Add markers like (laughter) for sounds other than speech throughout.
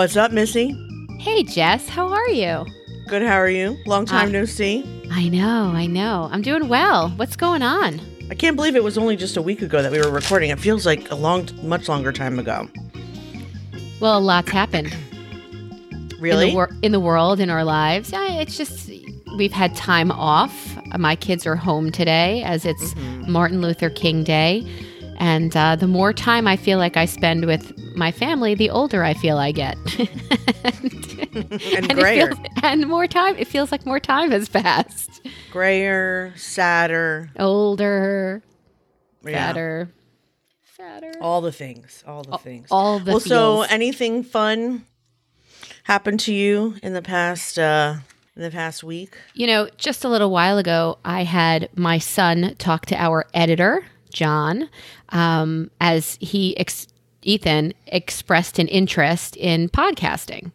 What's up, Missy? Hey, Jess, how are you? Good, how are you? Long time Uh, no see. I know, I know. I'm doing well. What's going on? I can't believe it was only just a week ago that we were recording. It feels like a long, much longer time ago. Well, a lot's happened Really? (clears throat) in the, wor- in the world, in our lives. Yeah, it's just we've had time off. My kids are home today as it's Mm-hmm. Martin Luther King Day. And uh, the more time I feel like I spend with my family, the older I feel I get. (laughs) (laughs) and, and grayer. feels- and more time, it feels like more time has passed. grayer, sadder, Older, yeah. fatter, fatter. All the things. All the things. All the well, so anything fun happened to you in the past uh in the past week? You know, just a little while ago, I had my son talk to our editor, John, um, as he, ex- Ethan, expressed an interest in podcasting.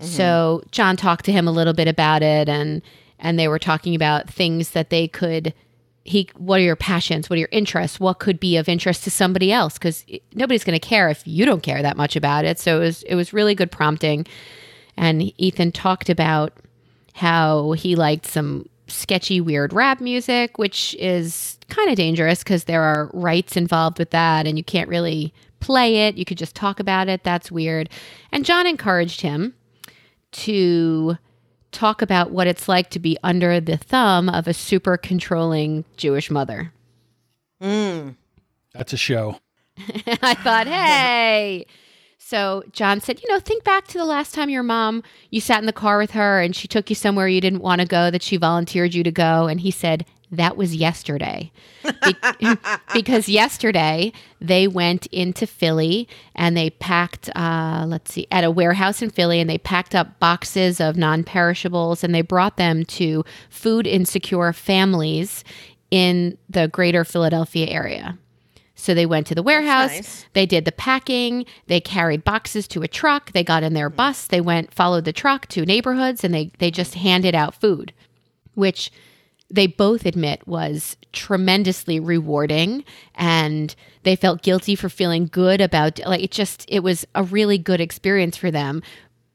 So John talked to him a little bit about it, and and they were talking about things that they could. He, what are your passions? What are your interests? What could be of interest to somebody else? Because nobody's going to care if you don't care that much about it. So it was it was really good prompting. And Ethan talked about how he liked some sketchy, weird rap music, which is kind of dangerous because there are rights involved with that and you can't really play it. You could just talk about it. That's weird. And John encouraged him to talk about what it's like to be under the thumb of a super controlling Jewish mother. Mm. That's a show. (laughs) (laughs) I thought, hey. So John said, you know, think back to the last time your mom, you sat in the car with her and she took you somewhere you didn't want to go that she volunteered you to go. And he said, that was yesterday. Be- (laughs) because yesterday they went into Philly and they packed, uh, let's see, at a warehouse in Philly and they packed up boxes of non perishables and they brought them to food insecure families in the greater Philadelphia area. So they went to the warehouse, nice. they did the packing, they carried boxes to a truck, they got in their hmm. bus, they went followed the truck to neighborhoods and they they just handed out food, which they both admit was tremendously rewarding and they felt guilty for feeling good about like it just it was a really good experience for them.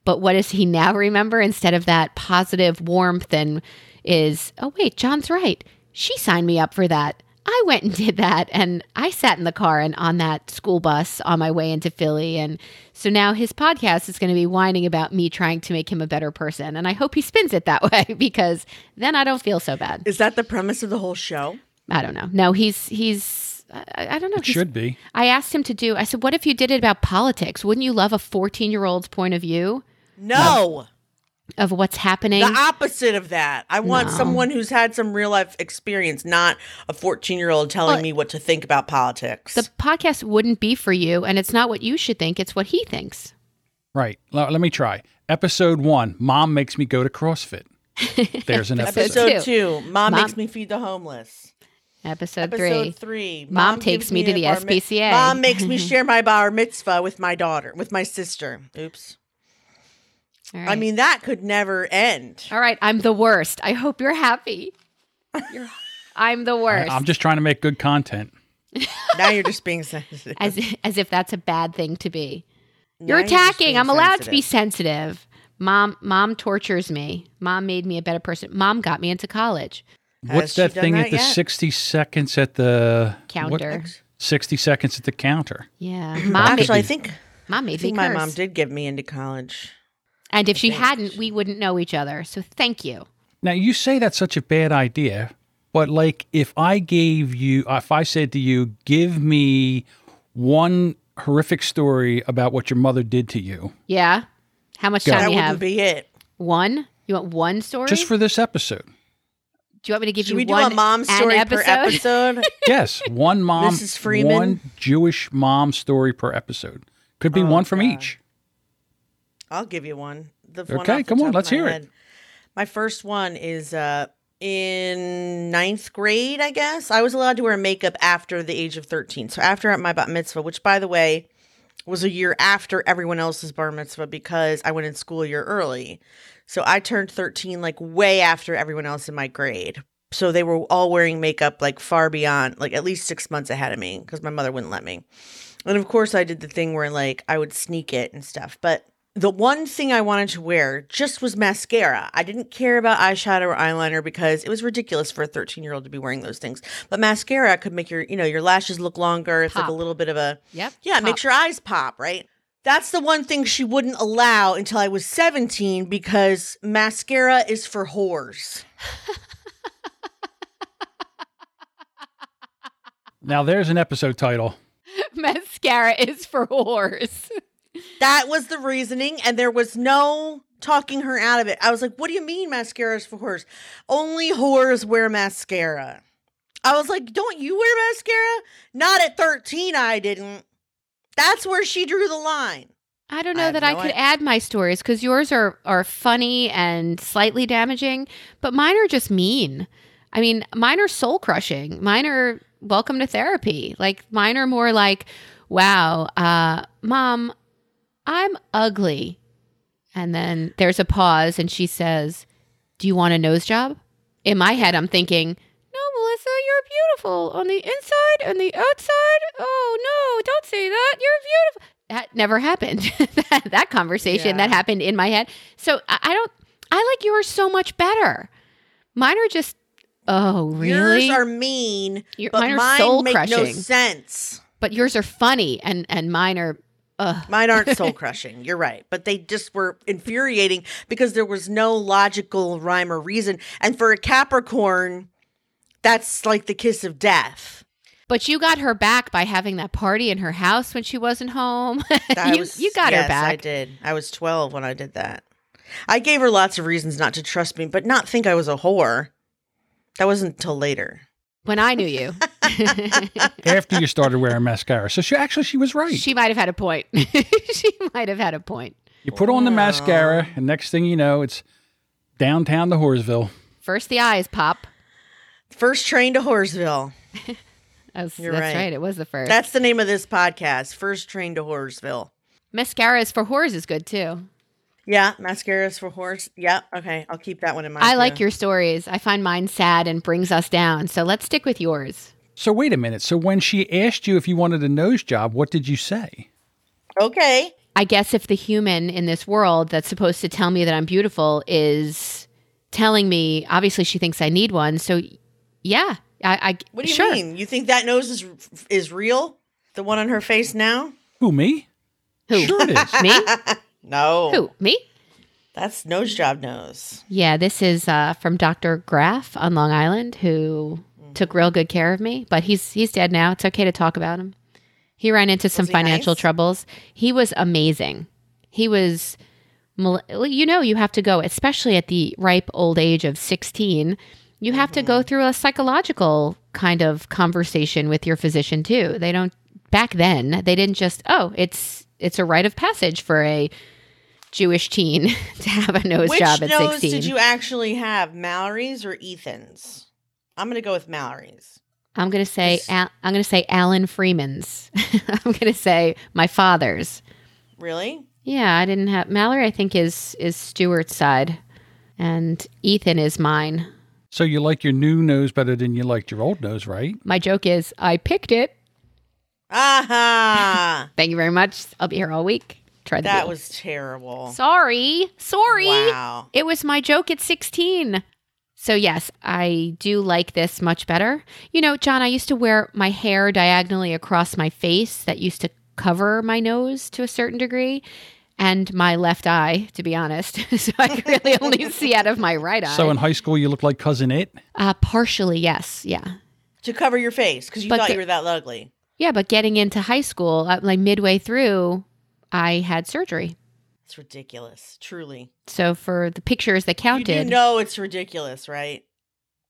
But what does he (laughs) now remember instead of that positive warmth and is, oh wait, John's right. She signed me up for that. I went and did that and I sat in the car and on that school bus on my way into Philly and so now his podcast is going to be whining about me trying to make him a better person and I hope he spins it that (laughs) way because then I don't feel so bad. Is that the premise of the whole show? I don't know. No, he's he's I, I don't know. It He's- should be. I asked him to do. I said, "What if you did it about politics? Wouldn't you love a 14-year-old's point of view No. Of what's happening?" The opposite of that. I want No. someone who's had some real life experience, not a 14 year old telling Well, me what to think about politics. the podcast wouldn't be for you, and it's not what you should think. It's what he thinks. Right. L- let me try. Episode one Mom makes me go to CrossFit. (laughs) There's an episode. Episode Episode two, Mom, Mom- makes me feed the homeless. Episode, Episode three. three, Mom takes me to the bar mi- SPCA. Mom makes me (laughs) share my bar mitzvah with my daughter, with my sister. Oops. All I mean, that could never end. all right. I'm the worst. I hope you're happy. You're, I'm the worst. I'm just trying to make good content. now you're just being sensitive. as as if that's a bad thing to be. Now You're just attacking. being I'm allowed to be sensitive. sensitive. Mom, mom tortures me. Mom made me a better person. Mom got me into college. Has What's that thing that at the 60 seconds at the what- Counter. 60 seconds at the counter. Yeah, (clears throat) mom. Actually, I think mom made me think my curse. mom did get me into college. And if she think. hadn't, we wouldn't know each other. So thank you. Now, you say that's such a bad idea, but like if I gave you, if I said to you, give me one horrific story about what your mother did to you, Yeah. How much Go. time That do you wouldn't have? be it. one. You want one story? just for this episode. do you want me to give Should you we do one a mom an story per episode? episode? (laughs) (laughs) Yes, one mom, Mrs. Freeman? one Jewish mom story per episode. Could be Oh, one from God. each. I'll give you one. The one Okay, the come on, let's hear it. My first one is uh, in ninth grade, I guess. I was allowed to wear makeup after the age of 13. So after my bat mitzvah, which, by the way, was a year after everyone else's bar mitzvah because I went in school a year early. So I turned 13 like way after everyone else in my grade. So they were all wearing makeup like far beyond, like at least six months ahead of me because my mother wouldn't let me. And of course, I did the thing where like I would sneak it and stuff. But the one thing I wanted to wear just was mascara. I didn't care about eyeshadow or eyeliner because it was ridiculous for a 13 year old to be wearing those things. But mascara could make your, you know, your lashes look longer. It's like a little bit of a, Yep. yeah, it Pop. makes your eyes pop, right? That's the one thing she wouldn't allow until I was 17 because mascara is for whores. Now there's an episode title. (laughs) mascara is for whores. (laughs) That was the reasoning, and there was no talking her out of it. I was like, what do you mean mascara is for whores? Only whores wear mascara. I was like, don't you wear mascara? Not at 13, I didn't. That's where she drew the line. I don't know have that I could idea. add my stories because yours are are funny and slightly damaging, but mine are just mean. I mean, mine are soul crushing. Mine are welcome to therapy. Like mine are more like, wow, uh, mom, I'm ugly. And then there's a pause and she says, Do you want a nose job? In my head, I'm thinking, No, Melissa, you're beautiful on the inside and the outside. Oh, no, don't say that. You're beautiful. That never happened. (laughs) that, that conversation that happened in my head. So I, I don't, I like yours so much better. Mine are just, oh, really? Yours are mean, Your- but mine are mine soul make no crushing. sense. but yours are funny and, and mine are, ugh. Mine aren't (laughs) soul crushing. You're right. But they just were infuriating because there was no logical rhyme or reason. And for a Capricorn, that's like the kiss of death. But you got her back by having that party in her house when she wasn't home. (laughs) You, was- you got her back. yes, I did. I was 12 when I did that. I gave her lots of reasons not to trust me, but not think I was a whore. That wasn't until later. When I knew you, (laughs) (laughs) After you started wearing mascara. So she actually she was right. she might have had a point. (laughs) she might have had a point. you put on the mascara, oh. and next thing you know, it's downtown to Horsville. First, the eyes pop. First train to Horsville. (laughs) That's, You're that's right. right. It was the first. That's the name of this podcast. First train to Horsville. Mascaras for whores is good too. Yeah, mascaras for horse. Yeah, okay. I'll keep that one in mind. I like your stories. I find mine sad and brings us down. So let's stick with yours. So wait a minute. So when she asked you if you wanted a nose job, what did you say? Okay. I guess if the human in this world that's supposed to tell me that I'm beautiful is telling me, obviously she thinks I need one. So yeah, I, I What do you sure. mean? You think that nose is is real? The one on her face now? Who me? Who? Sure it is. (laughs) Me? (laughs) No. Who? Me? That's nose job nose. Yeah, this is uh, from Dr. Graff on Long Island, who took real good care of me. But he's he's dead now. It's okay to talk about him. He ran into some financial nice? troubles. He was amazing. He was, you know, you have to go, especially at the ripe old age of sixteen. You have to go mm-hmm. through a psychological kind of conversation with your physician too. They don't back then. They didn't just oh, it's it's a rite of passage for a Jewish teen (laughs) to have a nose Which job at nose 16. did you actually have, Mallory's or Ethan's? I'm gonna go with Mallory's. I'm gonna say Al- I'm gonna say Alan Freeman's. (laughs) I'm gonna say my father's. Really? Yeah, I didn't have Mallory. I think is is Stewart's side, and Ethan is mine. So you like your new nose better than you liked your old nose, right? My joke is I picked it. Aha! (laughs) Thank you very much. I'll be here all week. Try the that was terrible. sorry, sorry. Wow. It was my joke at 16. So, yes, I do like this much better. You know, John, I used to wear my hair diagonally across my face that used to cover my nose to a certain degree and my left eye, to be honest. (laughs) so I could really only (laughs) see out of my right eye. So in high school, you look like cousin it. uh, partially, yes. Yeah. To cover your face because you But thought the- you were that ugly. Yeah, but getting into high school, uh, like midway through, I had surgery. It's ridiculous. Truly. So for the pictures that You counted, do know it's ridiculous, right?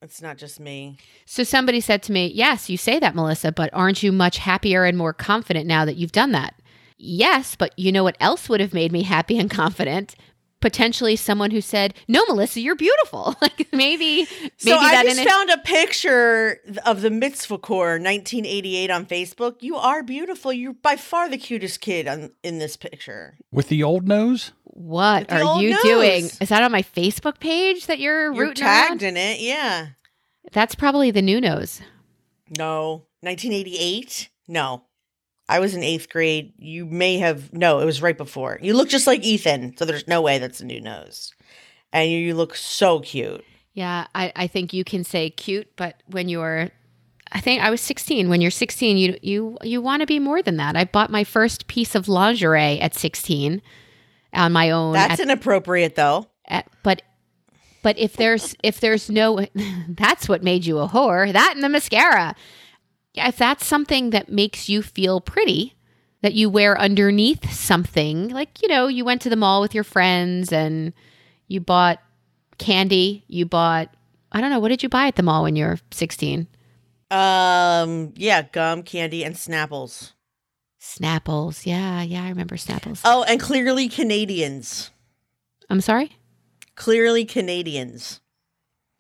It's not just me. So somebody said to me, Yes, you say that, Melissa, but aren't you much happier and more confident now that you've done that? Yes, but you know what else would have made me happy and (laughs) confident? Potentially someone who said, No, Melissa, you're beautiful. (laughs) like maybe, maybe So I just found a picture of the Mitzvah Corps 1988 on Facebook. You are beautiful. You're by far the cutest kid on, in this picture. With the old nose? What are you nose. doing? Is that on my Facebook page that you're, You're rooting tagged around? in it. Yeah. That's probably the new nose. No. 1988? No. I was in eighth grade. You may have no, it was right before. You look just like Ethan, so there's no way that's a new nose. And you, you look so cute. Yeah, I, I think you can say cute, but when you're I think I was 16. When you're 16, you you you want to be more than that. I bought my first piece of lingerie at 16 on my own. That's at- inappropriate though. at- but but if there's if there's no (laughs) that's what made you a whore. That and the mascara. Yeah, if that's something that makes you feel pretty, that you wear underneath something, like you know, you went to the mall with your friends and you bought candy, you bought I don't know, what did you buy at the mall when you're 16? Um, yeah, gum, candy, and Snapples. Snapples. Yeah, yeah, I remember Snapples. Oh, and clearly Canadians. I'm sorry. Clearly Canadians.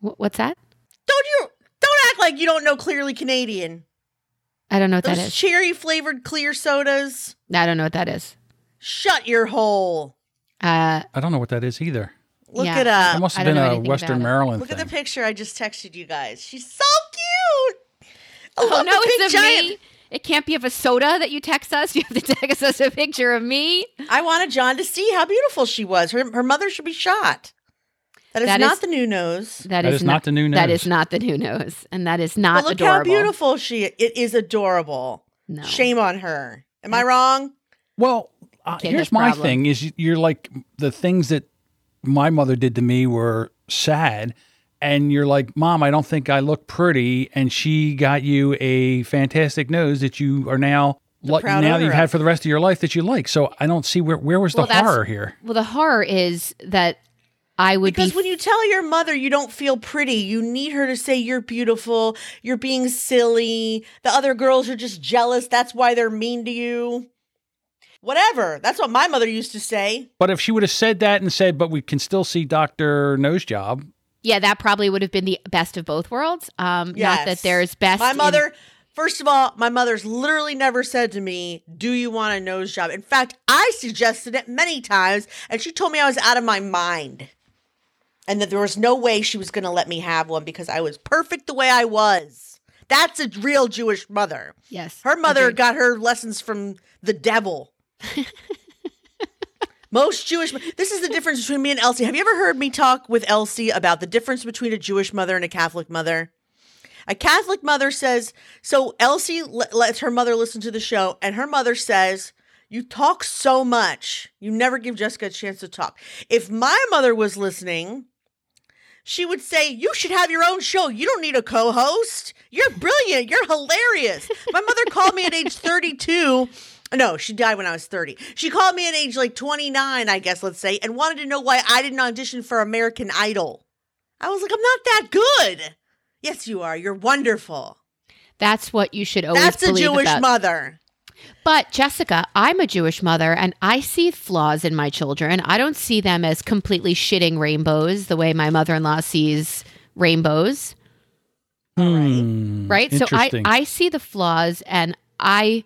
Wh- What's that? Don't you don't act like you don't know clearly Canadian. I don't know what Those that is. cherry flavored clear sodas. I don't know what that is. Shut your hole. Uh, I don't know what that is either. Look Yeah. it That up. must have been a Western. Maryland Look at the picture I just texted you guys. She's so cute. I oh no, it's of giant- me. It can't be of a soda that you text us. (laughs) You have to text us a picture of me. I wanted John to see how beautiful she was. Her her mother should be shot. That is That not is- the new nose. That That is not the new nose. That is not the new nose, and that is not But look adorable. how beautiful she it is adorable. No. Shame on her. Am I wrong? Well, uh, here's my problem. thing: is you're like the things that my mother did to me were sad, and you're like, "Mom, I don't think I look pretty," and she got you a fantastic nose that you are now li- now that you've had for the rest of your life that you like. So I don't see where where was the Well, that's- horror here. Well, the horror is that I would Because be. when you tell your mother you don't feel pretty, you need her to say you're beautiful, you're being silly, the other girls are just jealous, that's why they're mean to you. Whatever. That's what my mother used to say. But if she would have said that and said, "But we can still see Doctor Nose Job," yeah, that probably would have been the best of both worlds. Um, not that there's best. My in- mother, first of all, my mother's literally never said to me, Do you want a nose job? In fact, I suggested it many times, and she told me I was out of my mind. And that there was no way she was going to let me have one because I was perfect the way I was. That's a real Jewish mother. yes, Her mother agreed. got her lessons from the devil. (laughs) Most Jewish. This is the difference between me and Elsie. Have you ever heard me talk with Elsie about the difference between a Jewish mother and a Catholic mother? A Catholic mother says, so Elsie le- lets her mother listen to the show, and her mother says, You talk so much. You never give Jessica a chance to talk. If my mother was listening, she would say, You should have your own show. You don't need a co host. You're brilliant. You're hilarious. My mother called me at age 32. No, she died when I was 30. She called me at age like 29, I guess, let's say, and wanted to know why I didn't audition for American Idol. I was like, I'm not that good. Yes, you are. You're wonderful. That's what you should always That's a Jewish about. mother. But Jessica, I'm a Jewish mother and I see flaws in my children. I don't see them as completely shitting rainbows the way my mother-in-law sees rainbows, Hmm, right? So I. I see the flaws and I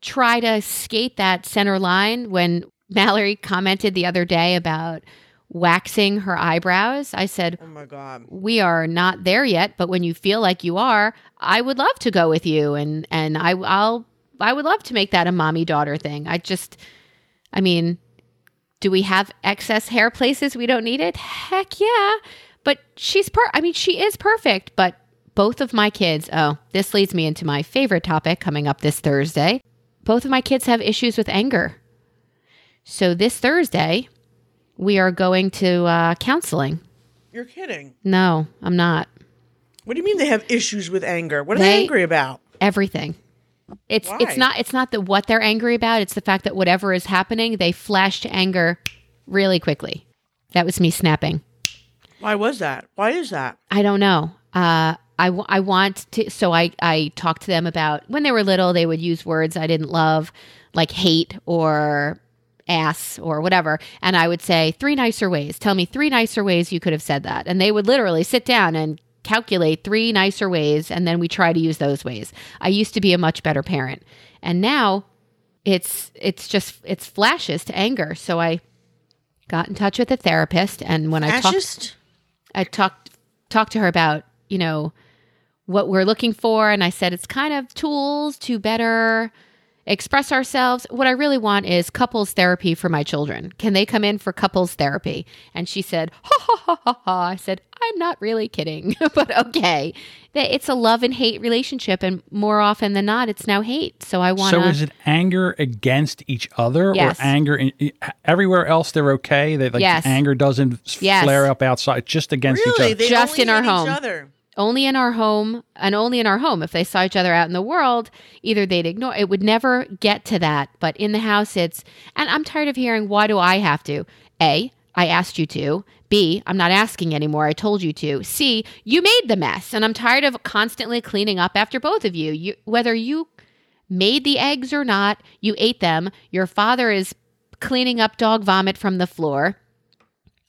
try to skate that center line when Mallory commented the other day about waxing her eyebrows. I said, Oh my God. we are not there yet but when you feel like you are i would love to go with you and and i i'll i would love to make that a mommy daughter thing i just i mean do we have excess hair places we don't need it heck yeah but she's per i mean she is perfect but both of my kids oh this leads me into my favorite topic coming up this thursday both of my kids have issues with anger so this thursday we are going to uh, counseling You're kidding. no i'm not What do you mean they have issues with anger? What are They- they angry about? everything. It's Why? it's not it's not the what they're angry about. It's the fact that whatever is happening, they flash to anger really quickly. That was me snapping. Why was that? Why is that? I don't know. Uh, I, w- I want to. So I I talked to them about when they were little. They would use words I didn't love, like hate or ass or whatever. And I would say three nicer ways. Tell me three nicer ways you could have said that. And they would literally sit down and calculate three nicer ways, and then we try to use those ways. I used to be a much better parent, and now it's it's just it's flashes to anger. So I got in touch with a therapist, and when I talked. I talked talked to her about, you know, what we're looking for and I said it's kind of tools to better express ourselves. What I really want is couples therapy for my children. Can they come in for couples therapy? And she said, ha ha ha ha ha. I said, I'm not really kidding, (laughs) but okay. That It's a love and hate relationship, and more often than not, it's now hate. So I want So to. is it anger against each other Yes. or anger in, everywhere else they're okay? They like Yes. anger doesn't s- Yes. flare up outside just against each other. They Just only in our hate each home. other. Only in our home and only in our home. If they saw each other out in the world, either they'd ignore it would never get to that. But in the house it's and I'm tired of hearing why do I have to? A, I asked you to. B, I'm not asking anymore. I told you to. C, you made the mess and I'm tired of constantly cleaning up after both of you. You whether you made the eggs or not, you ate them. Your father is cleaning up dog vomit from the floor.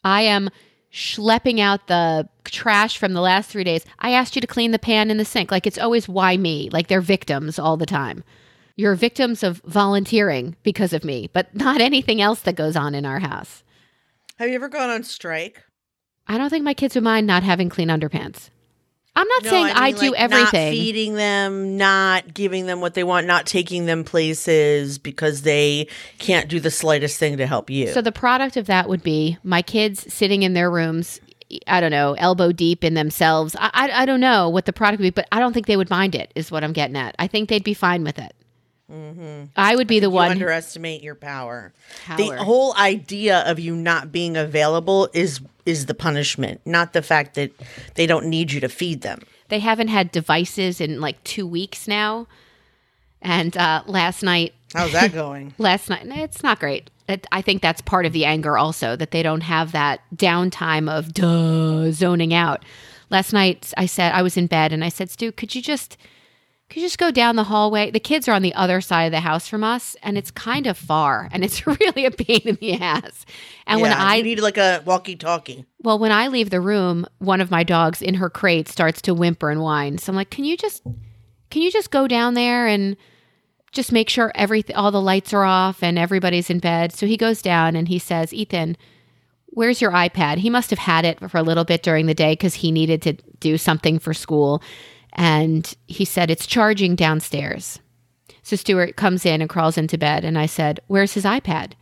I am schlepping out the trash from the last three days. I asked you to clean the pan in the sink. Like it's always why me? Like they're victims all the time. You're victims of volunteering because of me, but not anything else that goes on in our house. Have you ever gone on strike? I don't think my kids would mind not having clean underpants. I'm not No, saying I, mean, do like, everything. Not feeding them, not giving them what they want, not taking them places because they can't do the slightest thing to help you. So the product of that would be my kids sitting in their rooms. I don't know, elbow deep in themselves. I, I, I don't know what the product would be, but I don't think they would mind it. Is what I'm getting at. I think they'd be fine with it. I would be the Mm-hmm. you one. underestimate your power. Power. The whole idea of you not being available is is the punishment, not the fact that they don't need you to feed them. they haven't had devices in like two weeks now. And uh, last night, (laughs) How's that going? last night, it's not great. I think that's part of the anger also that they don't have that downtime of duh zoning out. Last night, I said I was in bed and I said, Stu, could you just could you just go down the hallway? The kids are on the other side of the house from us, and it's kind of far, and it's (laughs) really a pain in the ass. And when I you need like a walkie-talkie. well, when I leave the room, one of my dogs in her crate starts to whimper and whine. So I'm like, "Can you just can you just go down there and just make sure everything all the lights are off and everybody's in bed?" So he goes down and he says, "Ethan, where's your iPad?" He must have had it for a little bit during the day cuz he needed to do something for school. And he said, "It's charging downstairs." So Stuart comes in and crawls into bed and I said, "Where's his iPad?"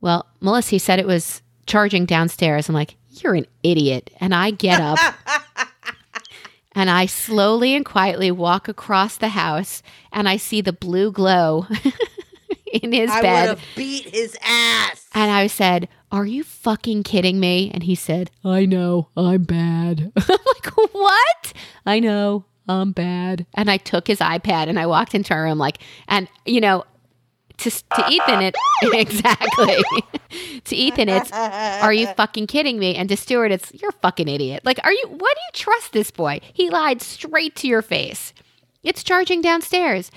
Well, Melissa, he said it was charging downstairs. I'm like, you're an idiot. And I get up (laughs) and I slowly and quietly walk across the house and I see the blue glow (laughs) in his I would bed. have beat his ass. And I said, Are you fucking kidding me? And he said, I know, I'm bad. (laughs) I'm like, What? I know, I'm bad. And I took his iPad and I walked into our room, like, and, you know, to, to Ethan, it (laughs) exactly. (laughs) to Ethan, it's are you fucking kidding me? And to Stuart, it's you're fucking idiot. Like, are you? Why do you trust this boy? He lied straight to your face. It's charging downstairs,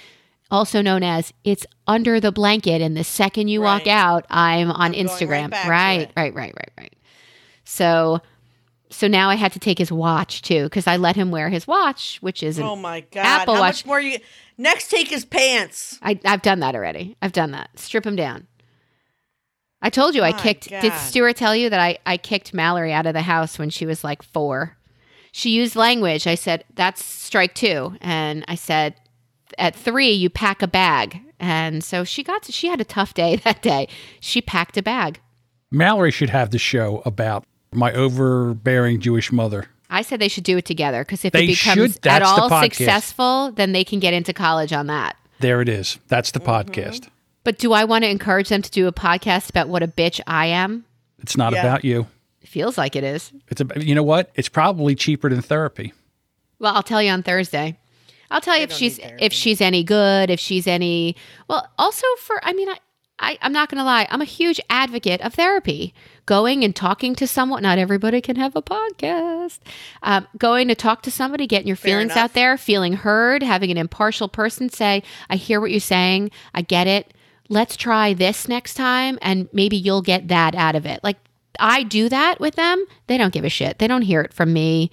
also known as it's under the blanket. And the second you walk out, I'm on right Instagram. Right, it. right, right, right, right. So, so now I had to take his watch too because I let him wear his watch, which is an Oh my god! Apple How Watch. more you? Next, take his pants. I, I've done that already. I've done that. Strip him down. I told you I kicked. Did Stuart tell you that I, I kicked Mallory out of the house when she was like four? She used language. I said, that's strike two. And I said, at three, you pack a bag. And so she got to, she had a tough day (laughs) that day. She packed a bag. Mallory should have the show about my overbearing Jewish mother. I said they should do it together because if They it becomes should. at That's the all successful, then they can get into college on that. There it is. That's the Mm-hmm. podcast. But do I want to encourage them to do a podcast about what a bitch I am? It's not Yeah. about you. It feels like it is. It's a, you know what? It's probably cheaper than therapy. Well, I'll tell you on Thursday. I'll tell you if she's if she's any good, if she's any well. Also, for I mean, I, I I'm not going to lie. I'm a huge advocate of therapy. Going and talking to someone. Not everybody can have a podcast. Um, going to talk to somebody, getting your feelings out there, feeling heard, having an impartial person say, "I hear what you're saying. I get it. Let's try this next time, and maybe you'll get that out of it." Like I do that with them. They don't give a shit. They don't hear it from me.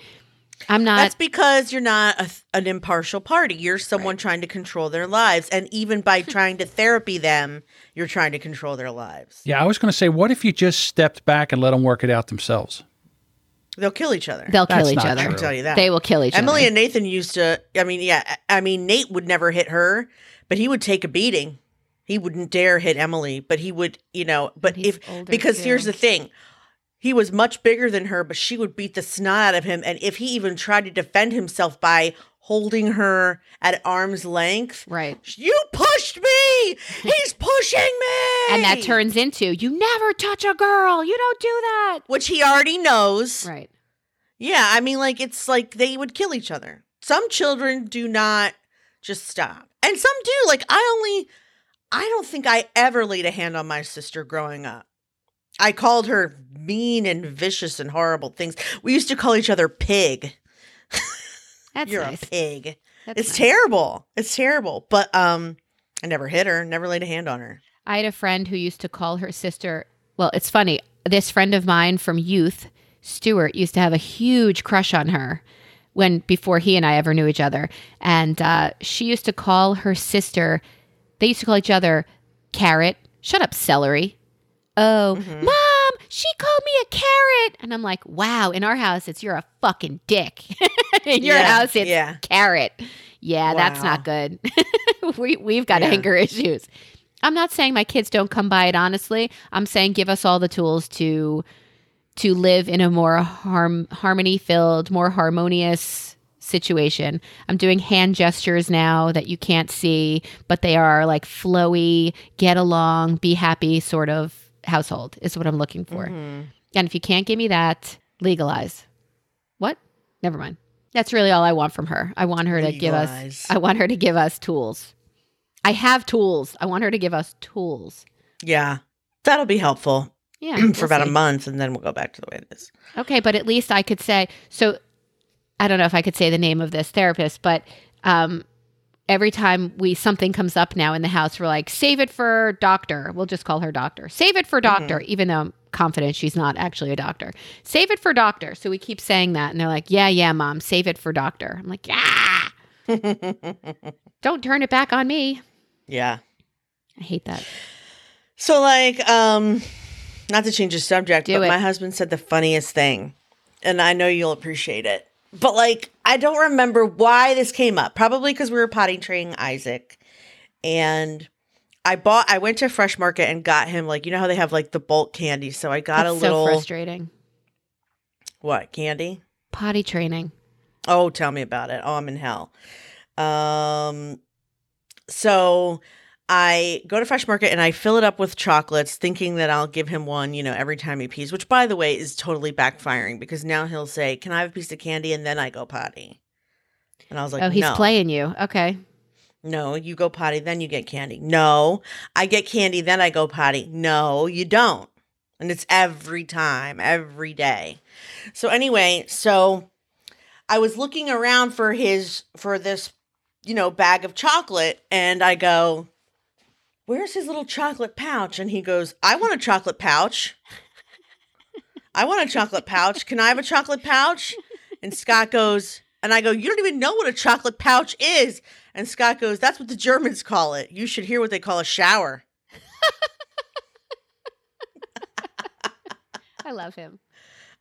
I'm not. That's because you're not a, an impartial party. You're someone trying to control their lives, and even by trying to therapy them, you're trying to control their lives. Yeah, I was going to say, what if you just stepped back and let them work it out themselves? They'll kill each other. They'll kill each not other. I true. can tell you that. They will kill each Emily other. Emily and Nathan used to. I mean, yeah. I mean, Nate would never hit her, but he would take a beating. He wouldn't dare hit Emily, but he would, you know, but He's if older, because here's the thing. He was much bigger than her, but she would beat the snot out of him and if he even tried to defend himself by holding her at arm's length, Right. you pushed me. (laughs) He's pushing me. And that turns into you never touch a girl. You don't do that. which he already knows. Right. Yeah, I mean, like it's like they would kill each other. Some children do not just stop, and some do. Like I only, I don't think I ever laid a hand on my sister growing up. I called her mean and vicious and horrible things. We used to call each other pig. That's You're nice. a pig. That's it's nice. terrible. It's terrible. But um, I never hit her. Never laid a hand on her. I had a friend who used to call her sister. Well, it's funny. This friend of mine from youth, Stuart, used to have a huge crush on her when before he and I ever knew each other, and uh, she used to call her sister. They used to call each other carrot. Shut up, celery. Oh, mom, she called me a carrot, and I'm like, wow. In our house, it's you're a fucking dick. (laughs) in your Yeah, house, it's yeah. carrot. Yeah, that's not good. (laughs) we we've got Yeah. anger (laughs) issues. I'm not saying my kids don't come by it honestly. I'm saying give us all the tools to to live in a more harm harmony filled, more harmonious situation. I'm doing hand gestures now that you can't see, but they are like flowy, get along, be happy sort of household is what I'm looking for. Mm-hmm. And if you can't give me that, legalize. What? Never mind. That's really all I want from her. I want her to give us I want her to give us tools. I have tools. I want her to give us tools. Yeah, that'll be helpful (clears throat) Yeah. for we'll about see. a month, and then we'll go back to the way it is. Okay, but at least I could say so. I don't know if I could say the name of this therapist, but um, every time we something comes up now in the house, we're like, save it for doctor. We'll just call her doctor. Save it for doctor, even though I'm confident she's not actually a doctor. Save it for doctor. So we keep saying that, and they're like, yeah, yeah, mom, save it for doctor. I'm like, yeah. (laughs) don't turn it back on me. Yeah. I hate that. So like, um, not to change the subject, Do but it. my husband said the funniest thing, and I know you'll appreciate it. But like, I don't remember why this came up. Probably because we were potty training Isaac, and I bought. I went to Fresh Market and got him like you know how they have like the bulk candy. So I got That's a so little frustrating. what candy? Potty training. Oh, tell me about it. Oh, I'm in hell. Um, so I go to Fresh Market and I fill it up with chocolates, thinking that I'll give him one, you know, every time he pees. Which, by the way, is totally backfiring because now he'll say, "Can I have a piece of candy?" and then I go potty. And I was like, oh, he's "No, playing you. Okay. no, you go potty, then you get candy. No, I get candy, then I go potty. No, you don't." And it's every time, every day. So anyway, so I was looking around for his for this, you know, bag of chocolate and I go, "Where's his little chocolate pouch?" And he goes, "I want a chocolate pouch." I want a chocolate pouch. Can I have a chocolate pouch? And Scott goes, and I go, "You don't even know what a chocolate pouch is." And Scott goes, "That's what the Germans call it. You should hear what they call a shower." I love him.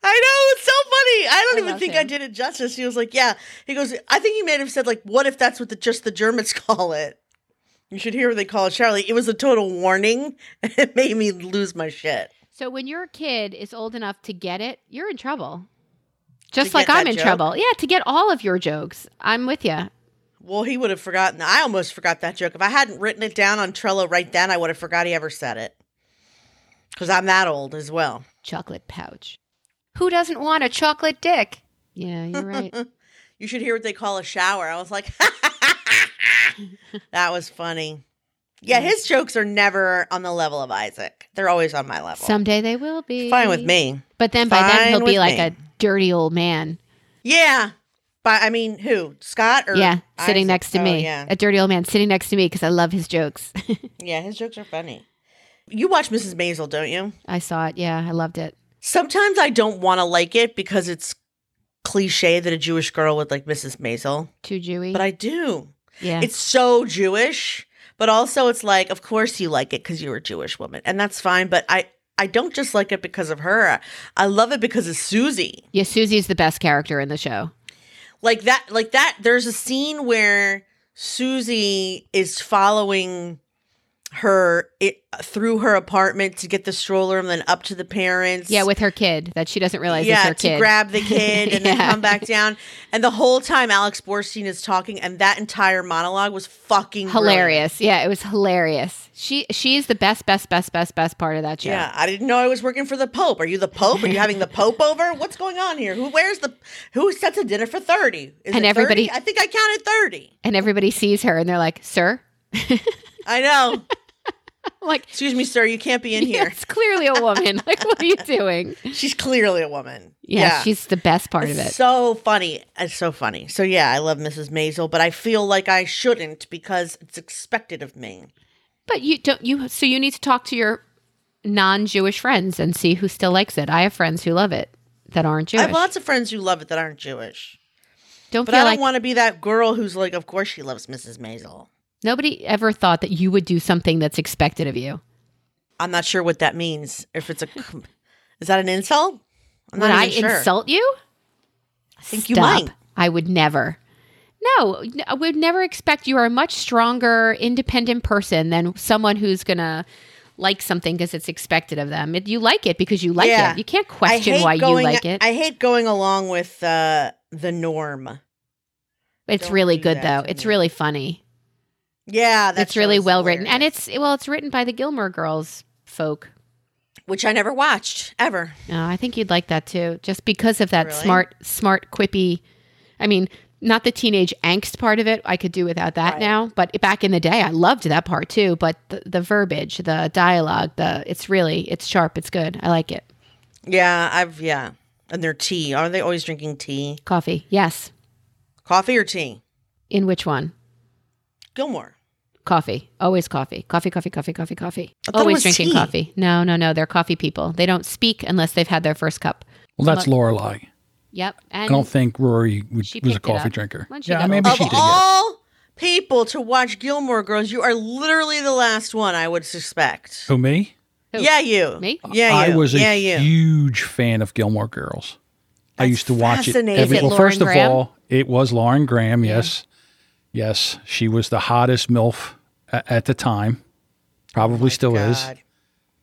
I know it's so funny. I don't I even think I did it justice. He was like, "Yeah." He goes, "I think he may have said like, what if that's what the just the Germans (laughs) call it?" You should hear what they call it, Charlie. It was a total warning. (laughs) It made me lose my shit. So when your kid is old enough to get it, you're in trouble. Just To like get I'm that in joke? trouble. Yeah, to get all of your jokes. I'm with you. Well, he would have forgotten. I almost forgot that joke. If I hadn't written it down on Trello right then, I would have forgot he ever said it. Because I'm that old as well. Chocolate pouch. Who doesn't want a chocolate dick? Yeah, you're right. (laughs) You should hear what they call a shower. I was like, (laughs) (laughs) that was funny. Yeah, his jokes are never on the level of Isaac. They're always on my level. Someday they will be. Fine with me. But then by then he'll be with like me. a dirty old man. Yeah. But I mean, who? Scott or yeah, sitting Isaac? next to Oh, me. Yeah. A dirty old man sitting next to me because I love his jokes. (laughs) Yeah, his jokes are funny. You watch Mrs. Maisel, don't you? I saw it. Yeah, I loved it. Sometimes I don't want to like it because it's cliche that a Jewish girl would like Mrs. Maisel, Too Jewy. but I do. Yeah. It's so Jewish, but also it's like, of course you like it because you're a Jewish woman, and that's fine. But I, I don't just like it because of her. I love it because of Susie. yeah, Susie's the best character in the show. Like that, like that. There's a scene where Susie is following her it, through her apartment to get the stroller and then up to the parents. Yeah, with her kid that she doesn't realize is yeah, to kid. grab the kid and (laughs) then come back down. And the whole time Alex Borstein is talking, and that entire monologue was fucking brilliant. hilarious. Yeah, it was hilarious. She she is the best, best, best, best, best part of that show. Yeah, I didn't know I was working for the Pope. Are you the Pope? Are you having the Pope over? What's going on here? Who wears the? Who sets a dinner for thirty? Is And everybody- 30? I think I counted thirty. And everybody sees her and they're like, "Sir." (laughs) I know. (laughs) Like, Excuse me, sir. You can't be in yeah, here. it's clearly a woman. (laughs) like, what are you doing? She's clearly a woman. Yeah, she's the best part of it. so funny. It's so funny. So yeah, I love Mrs. Maisel, but I feel like I shouldn't because it's expected of me. But you don't you so you need to talk to your non-Jewish friends and see who still likes it. I have friends who love it that aren't Jewish. I have lots of friends who love it that aren't Jewish. don't But I don't like want to be that girl who's like, of course she loves Mrs. Maisel. Nobody ever thought that you would do something that's expected of you. I'm not sure what that means. If it's a, (laughs) is that an insult? I'm Would not I sure. insult you? I think you Stop. might. I would never. No, I would never expect you are a much stronger, independent person than someone who's gonna like something because it's expected of them. It, you like it because you like Yeah. it. You can't question why going, you like it. I hate going along with uh, the norm. it's don't really good though. It's me. really funny. Yeah, that's it's really well written, and it's well, it's written by the Gilmore Girls folk. which I never watched ever. No, I think you'd like that too, just because of that Really? smart, smart, quippy. I mean, not the teenage angst part of it. I could do without that Right. now. But back in the day, I loved that part too. But the, the verbiage, the dialogue, the it's really it's sharp. It's good. I like it. Yeah, I've yeah, and their tea. Are they always drinking tea, Coffee, yes. coffee or tea? In which one? Gilmore. Coffee. Always coffee. Coffee, coffee, coffee, coffee, coffee. I thought it Always drinking tea. coffee. No, no, no. They're coffee people. They don't speak unless they've had their first cup. Well, that's Lorelai. Yep. And I don't think Rory would, was a coffee drinker. when she Yeah, maybe Of she did. yes. all people to watch Gilmore Girls, you are literally the last one I would suspect. Who me? Who? Yeah, you. Me? Yeah, you. I was a yeah, you. huge fan of Gilmore Girls. I used to watch it fascinating. every. Is it well, first Lauren of all, it was Lauren Graham. Yes, yes, she was the hottest milf a- at the time. Probably still is. Oh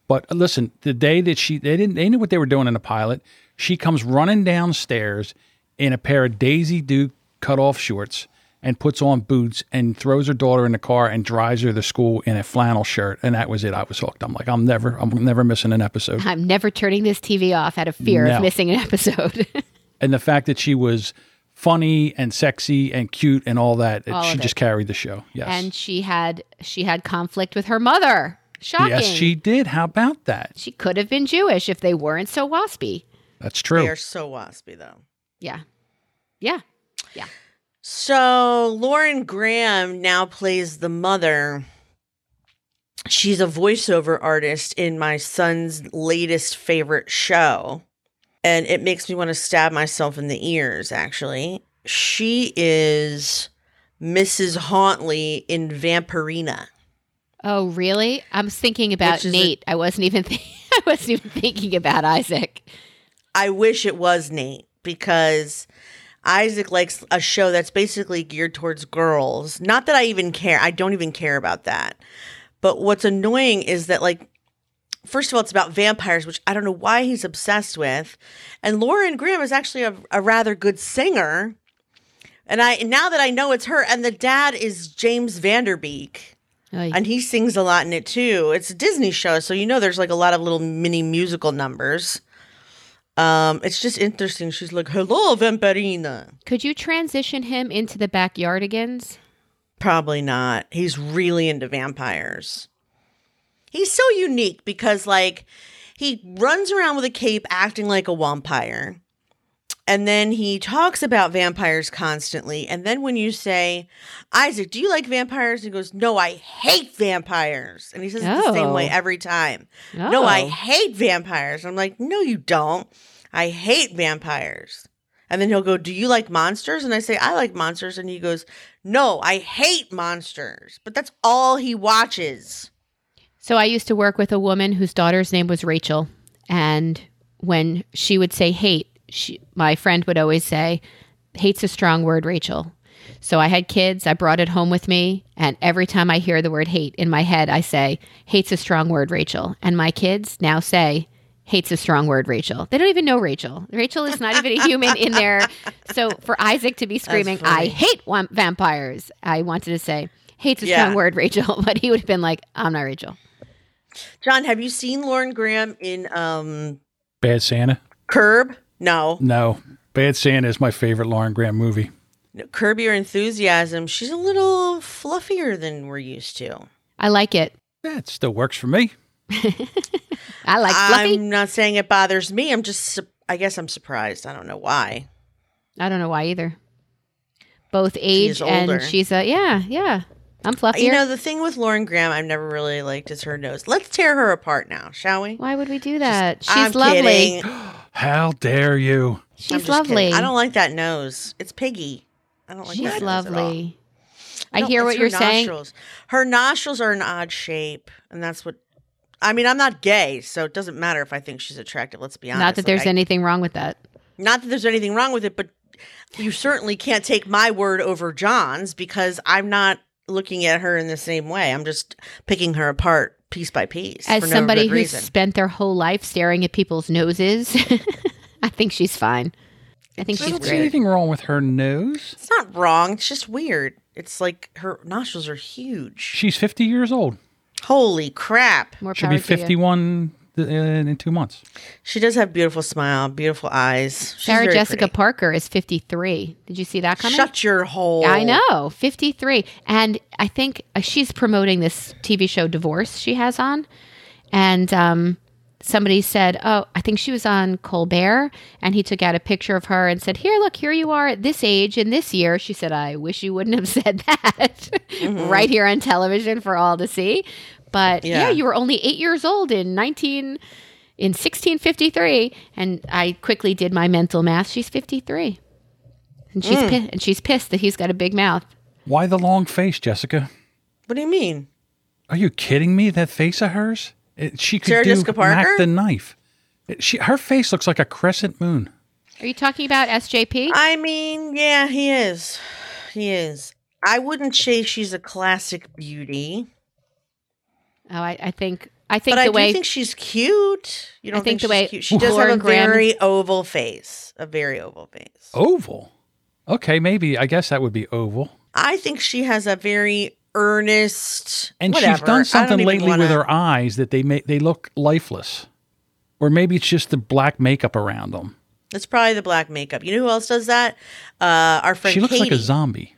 But uh, listen, the day that she they didn't they knew what they were doing in the pilot. She comes running downstairs in a pair of Daisy Duke cut off shorts and puts on boots and throws her daughter in the car and drives her to school in a flannel shirt. And that was it. I was hooked. I'm like, I'm never I'm never missing an episode. I'm never turning this TV off out of fear No. of missing an episode. (laughs) And the fact that she was funny and sexy and cute and all that, All she just it. carried the show. Yes. and she had she had conflict with her mother. Shocking. yes, she did. How about that? She could have been Jewish if they weren't so waspy. That's true. They're so waspy, though. Yeah. Yeah. Yeah. So Lauren Graham now plays the mother. She's a voiceover artist in my son's latest favorite show. And it makes me want to stab myself in the ears, actually. She is Mrs. Hauntley in Vampirina. Oh, really? I was thinking about Nate. I wasn't even th- (laughs) I wasn't even thinking about Isaac. I wish it was Nate because Isaac likes a show that's basically geared towards girls. Not that I even care. I don't even care about that. But what's annoying is that, like, first of all, it's about vampires, which I don't know why he's obsessed with. And Lauren Graham is actually a, a rather good singer. And I now that I know it's her, and the dad is James Van Der Beek and he sings a lot in it too. It's a Disney show, so you know there's like a lot of little mini musical numbers. Um, it's just interesting. She's like, "Hello, Vampirina." Could you transition him into the backyardigans? Probably not. He's really into vampires. He's so unique because like he runs around with a cape acting like a vampire. And then he talks about vampires constantly. And then when you say, Isaac, do you like vampires? He goes, No, I hate vampires. And he says it the same way Oh. every time. No, I Oh. hate vampires. I'm like, No, you don't. I hate vampires. And then he'll go, Do you like monsters? And I say, I like monsters. And he goes, No, I hate monsters. But that's all he watches. So I used to work with a woman whose daughter's name was Rachel, and when she would say hate, she, my friend would always say, "Hate's a strong word, Rachel." So I had kids. I brought it home with me, and every time I hear the word hate in my head, I say, "Hate's a strong word, Rachel." And my kids now say, "Hate's a strong word, Rachel." They don't even know Rachel. Rachel is not even a human in there. So for Isaac to be screaming, "I hate vampires," I wanted to say, "Hate's a Yeah. strong word, Rachel," (laughs) but he would have been like, "I'm not Rachel." John, have you seen Lauren Graham in um Bad Santa? Curb? No. No. Bad Santa is my favorite Lauren Graham movie. No, Curb Your Enthusiasm. She's a little fluffier than we're used to. I like it. That still works for me. (laughs) I like fluffy. I'm not saying it bothers me. I'm just, su- I guess I'm surprised. I don't know why. I don't know why either. Both age is and she's a yeah, yeah. I'm uh, fluffier. You know, the thing with Lauren Graham, I've never really liked is her nose. Let's tear her apart now, shall we? why would we do that? she's I'm lovely. (gasps) How dare you? I'm She's just lovely. kidding. I don't like that nose. It's piggy. I don't like she's that nose at all. lovely. I, don't- hear what you're saying. Her nostrils are an odd shape, and that's what. I mean, I'm not gay, so it doesn't matter if I think she's attractive. Let's be honest. Not that Like, there's I- anything wrong with that. not that there's anything wrong with it, but you certainly can't take my word over John's because I'm not looking at her in the same way. I'm just picking her apart piece by piece. As for no somebody good who's reason. spent their whole life staring at people's noses, (laughs) I think she's fine. I think I she's don't see anything wrong with her nose. It's not wrong. It's just weird. It's like her nostrils are huge. She's 50 years old. Holy crap. More She'll be to you. 51 th- in, in two months. She does have beautiful smile, beautiful eyes. She's Sarah Jessica pretty. Parker is 53. Did you see that coming? Shut your hole. I know, 53. And I think uh, she's promoting this TV show Divorce she has on. And um, somebody said, Oh, I think she was on Colbert. And he took out a picture of her and said, Here, look, here you are at this age in this year. She said, I wish you wouldn't have (laughs) said that right here on television for all to see. But yeah. Yeah. you were only eight years old in 19. In 1653, and I quickly did my mental math. She's 53, and she's hmm. pi- and she's pissed that he's got a big mouth. Why the long face, Jessica? What do you mean? Are you kidding me? That face of hers? It, she could Sarah do Jessica Parker? Mac the knife. It- she, her face looks like a crescent moon. Are you talking about SJP? I mean, yeah, he is. He is. I wouldn't say she's a classic beauty, oh, I, I think I think but I way do think she's cute. You don't think think, the she's way cute? She does have a Graham- very oval face. A very oval face. Oval. Okay, maybe. I guess that would be oval. I think she has a very earnest. And whatever. she's done something lately with wanna- her eyes that they make they look lifeless, or maybe it's just the black makeup around them. It's probably the black makeup. You know who else does that? Uh, our friend She looks Katie. like a zombie.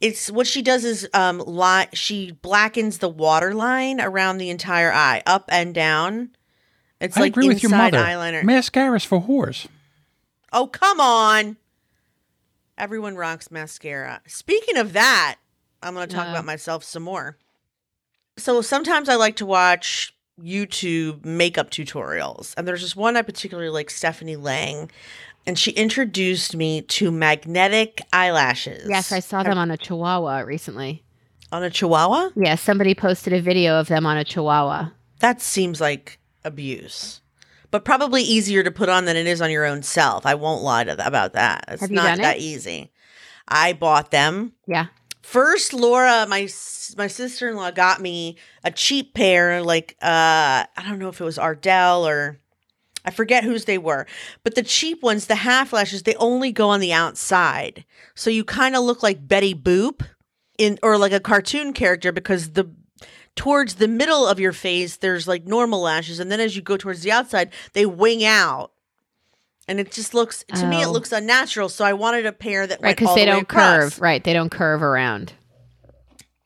It's what she does is um li- she blackens the water line around the entire eye, up and down. It's I like agree with your inside mother. eyeliner. Mascara's for whores. Oh, come on. Everyone rocks mascara. Speaking of that, I'm going to talk Uh. about myself some more. So sometimes I like to watch YouTube makeup tutorials. And there's this one I particularly like, Stephanie Lang. And she introduced me to magnetic eyelashes. yes, I saw them on a Chihuahua recently. On a chihuahua? Yeah, somebody posted a video of them on a Chihuahua. That seems like abuse. But probably easier to put on than it is on your own self. I won't lie to th- about that. It's Have not it? that easy. I bought them. Yeah, First, Laura, my my sister in law, got me a cheap pair. Like uh, I don't know if it was Ardell or I forget whose they were, but the cheap ones, the half lashes, they only go on the outside, so you kind of look like Betty Boop in or like a cartoon character because the towards the middle of your face there's like normal lashes, and then as you go towards the outside, they wing out. And it just looks to me, it Oh. looks unnatural. So I wanted a pair that right. Because they the don't curve. Right, they don't curve around.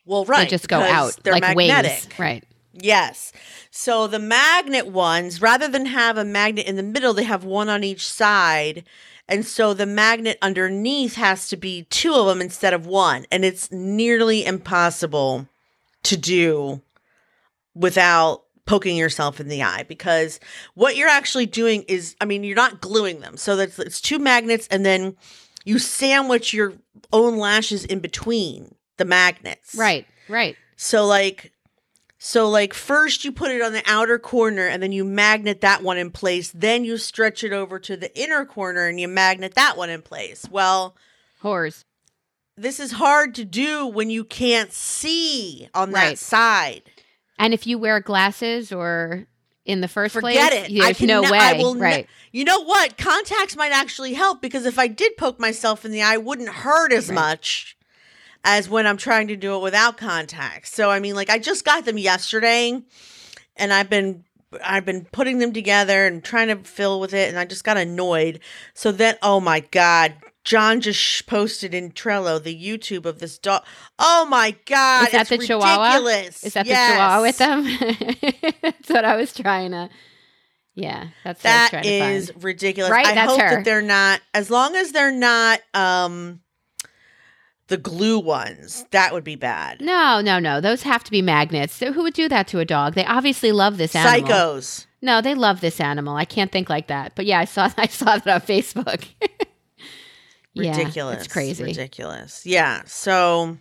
Well, right. they just go out They're like magnetic. wings. Right. Yes. So the magnet ones, rather than have a magnet in the middle, they have one on each side. And so the magnet underneath has to be two of them instead of one. And it's nearly impossible to do without poking yourself in the eye because what you're actually doing is I mean you're not gluing them. So that's it's two magnets and then you sandwich your own lashes in between the magnets. Right. Right. So like so like first you put it on the outer corner and then you magnet that one in place, then you stretch it over to the inner corner and you magnet that one in place. Well, Whores. this is hard to do when you can't see on that side. And if you wear glasses or in the first Forget place, it. there's no way. I will ne- right. You know what? Contacts might actually help because if I did poke myself in the eye, it wouldn't hurt as Right. much as when I'm trying to do it without contacts. So I mean, like I just got them yesterday, and I've been I've been putting them together and trying to fill with it, and I just got annoyed. So then, oh my god. John just posted in Trello the YouTube of this dog. Oh my god! Is that the Chihuahua? ridiculous. Is that Yes. the chihuahua with them? (laughs) that's what I was trying to. Yeah, that's what I was That trying to find. ridiculous. Right? I That's hope her. that they're not as long as they're not um the glue ones. That would be bad. No, no, no. Those have to be magnets. So who would do that to a dog? They obviously love this animal. Psychos. No, they love this animal. I can't think like that. But yeah, I saw (laughs) I saw that on Facebook. (laughs) Yeah, Ridiculous. it's crazy. Ridiculous. Yeah. So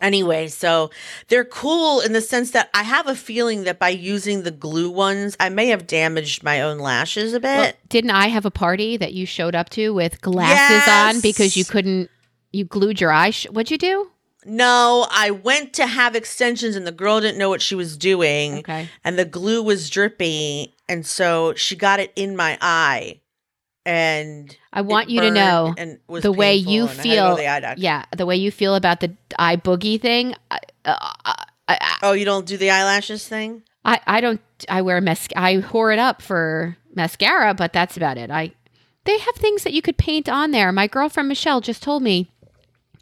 anyway, so they're cool in the sense that I have a feeling that by using the glue ones, I may have damaged my own lashes a bit. Well, didn't I have a party that you showed up to with glasses on because you couldn't you glued your eye? Sh- What'd you do? no, I went to have extensions and the girl didn't know what she was doing. Okay. and the glue was drippy and so she got it in my eye and I want you to know and was the way you and I had to go feel. the. Yeah, the way you feel about the eye boogie thing. I, uh, I, I, oh you don't do the eyelashes thing I, I don't. I wear mas. I whore it up for mascara, but that's about it. I. They have things that you could paint on there. My girlfriend Michelle just told me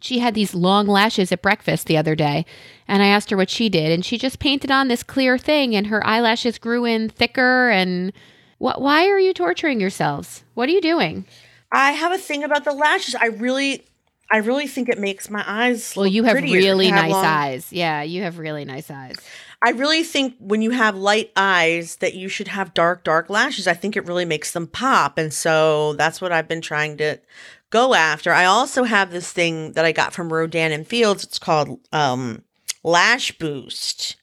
she had these long lashes at breakfast the other day, and I asked her what she did, and she just painted on this clear thing, and her eyelashes grew in thicker. And what? Why are you torturing yourselves? What are you doing? i have a thing about the lashes i really i really think it makes my eyes Well, you have really have nice long- eyes. Yeah, you have really nice eyes. i really think when you have light eyes that you should have dark dark lashes i think it really makes them pop and so that's what i've been trying to go after i also have this thing that i got from rodan and fields it's called um lash boost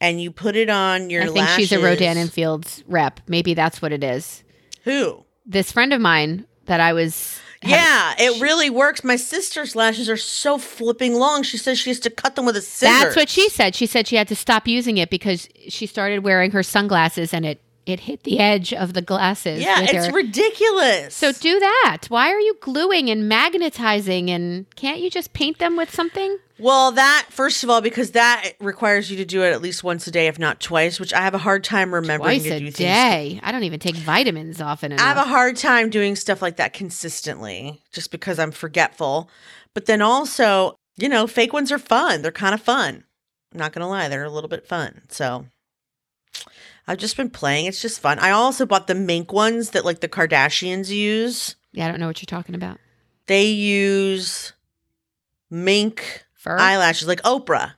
and you put it on your I think lashes. she's a Rodan and Fields rep. Maybe that's what it is. who This friend of mine that I was. yeah it really works my sister's lashes are so flipping long she says she has to cut them with a scissors That's what she said. She said she had to stop using it because she started wearing her sunglasses and it it hit the edge of the glasses. yeah it's her. ridiculous so do that. Why are you gluing and magnetizing and can't you just paint them with something? Well, that first of all, because that requires you to do it at least once a day, if not twice, which I have a hard time remembering Twice to a do things. day. I don't even take vitamins often enough. I have a hard time doing stuff like that consistently, just because I'm forgetful. But then also, you know, fake ones are fun. They're kind of fun. I'm not gonna lie, they're a little bit fun. So I've just been playing. It's just fun. I also bought the mink ones that like the Kardashians use. yeah, I don't know what you're talking about. They use mink Fur. eyelashes like Oprah.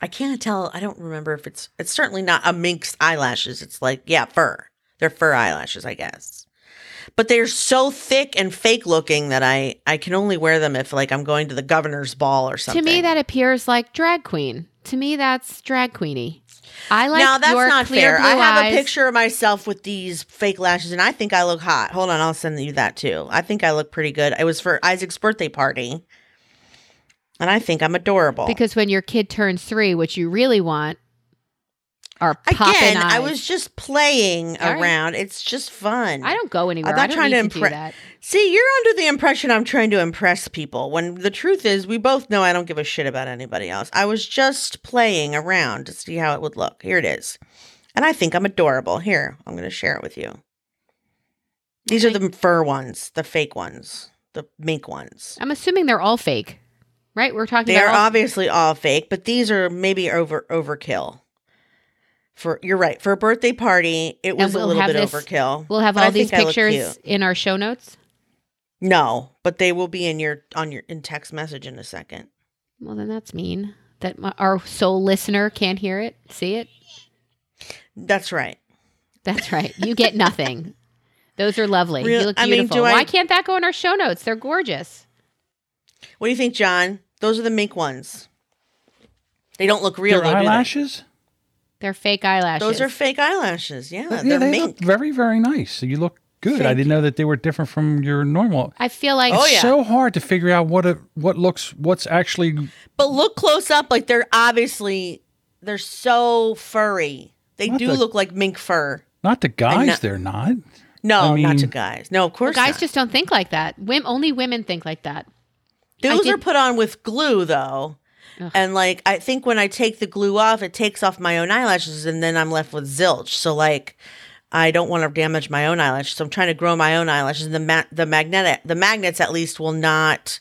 I can't tell. I don't remember if it's it's certainly not a mink's eyelashes. It's like yeah, fur. They're fur eyelashes, I guess. But they're so thick and fake looking that I I can only wear them if like I'm going to the governor's ball or something. to me, that appears like drag queen. To me, that's drag queeny. I like now that's not fair. I have eyes. a picture of myself with these fake lashes, and I think I look hot. Hold on, I'll send you that too. I think I look pretty good. It was for Isaac's birthday party, and I think I'm adorable. because when your kid turns three, what you really want are Again, eyes. I was just playing around. It's just fun. I don't go anywhere. I'm not trying to impress. to, do impre- that. See, you're under the impression I'm trying to impress people when the truth is we both know I don't give a shit about anybody else. I was just playing around to see how it would look. Here it is. And I think I'm adorable. Here, I'm going to share it with you. These are the fur ones, the fake ones, the mink ones. I'm assuming they're all fake, right? We're talking They are all- obviously all fake, but these are maybe over overkill. For you're right. For a birthday party, it was a we'll little bit this- overkill. We'll have all I these think I look pictures in our show notes. No, but they will be in your on your in text message in a second. Well, then that's mean that my, our sole listener can't hear it, see it. That's right. That's right. You get nothing. Those are lovely. Real- you look I mean, beautiful. do I- Why can't that go in our show notes? They're gorgeous. What do you think, John? Those are the mink ones. They don't look real. Your though, do eyelashes? They're fake eyelashes. Those are fake eyelashes. Yeah, yeah, they're they mink. look very, very nice. You look good. I didn't know that they were different from your normal. I feel like Oh, yeah. so hard to figure out what a, what looks what's actually But look close up, like they're obviously they're so furry. They Not do the- look like mink fur. not the guys. not- they're not. No, I not to guys. No, of course guys not. just don't think like that. Women, only women think like that. Those did- are put on with glue though. Ugh. And like I think when I take the glue off, it takes off my own eyelashes and then I'm left with zilch. So like I don't want to damage my own eyelashes. So I'm trying to grow my own eyelashes. And the ma- the magnetic the magnets at least will not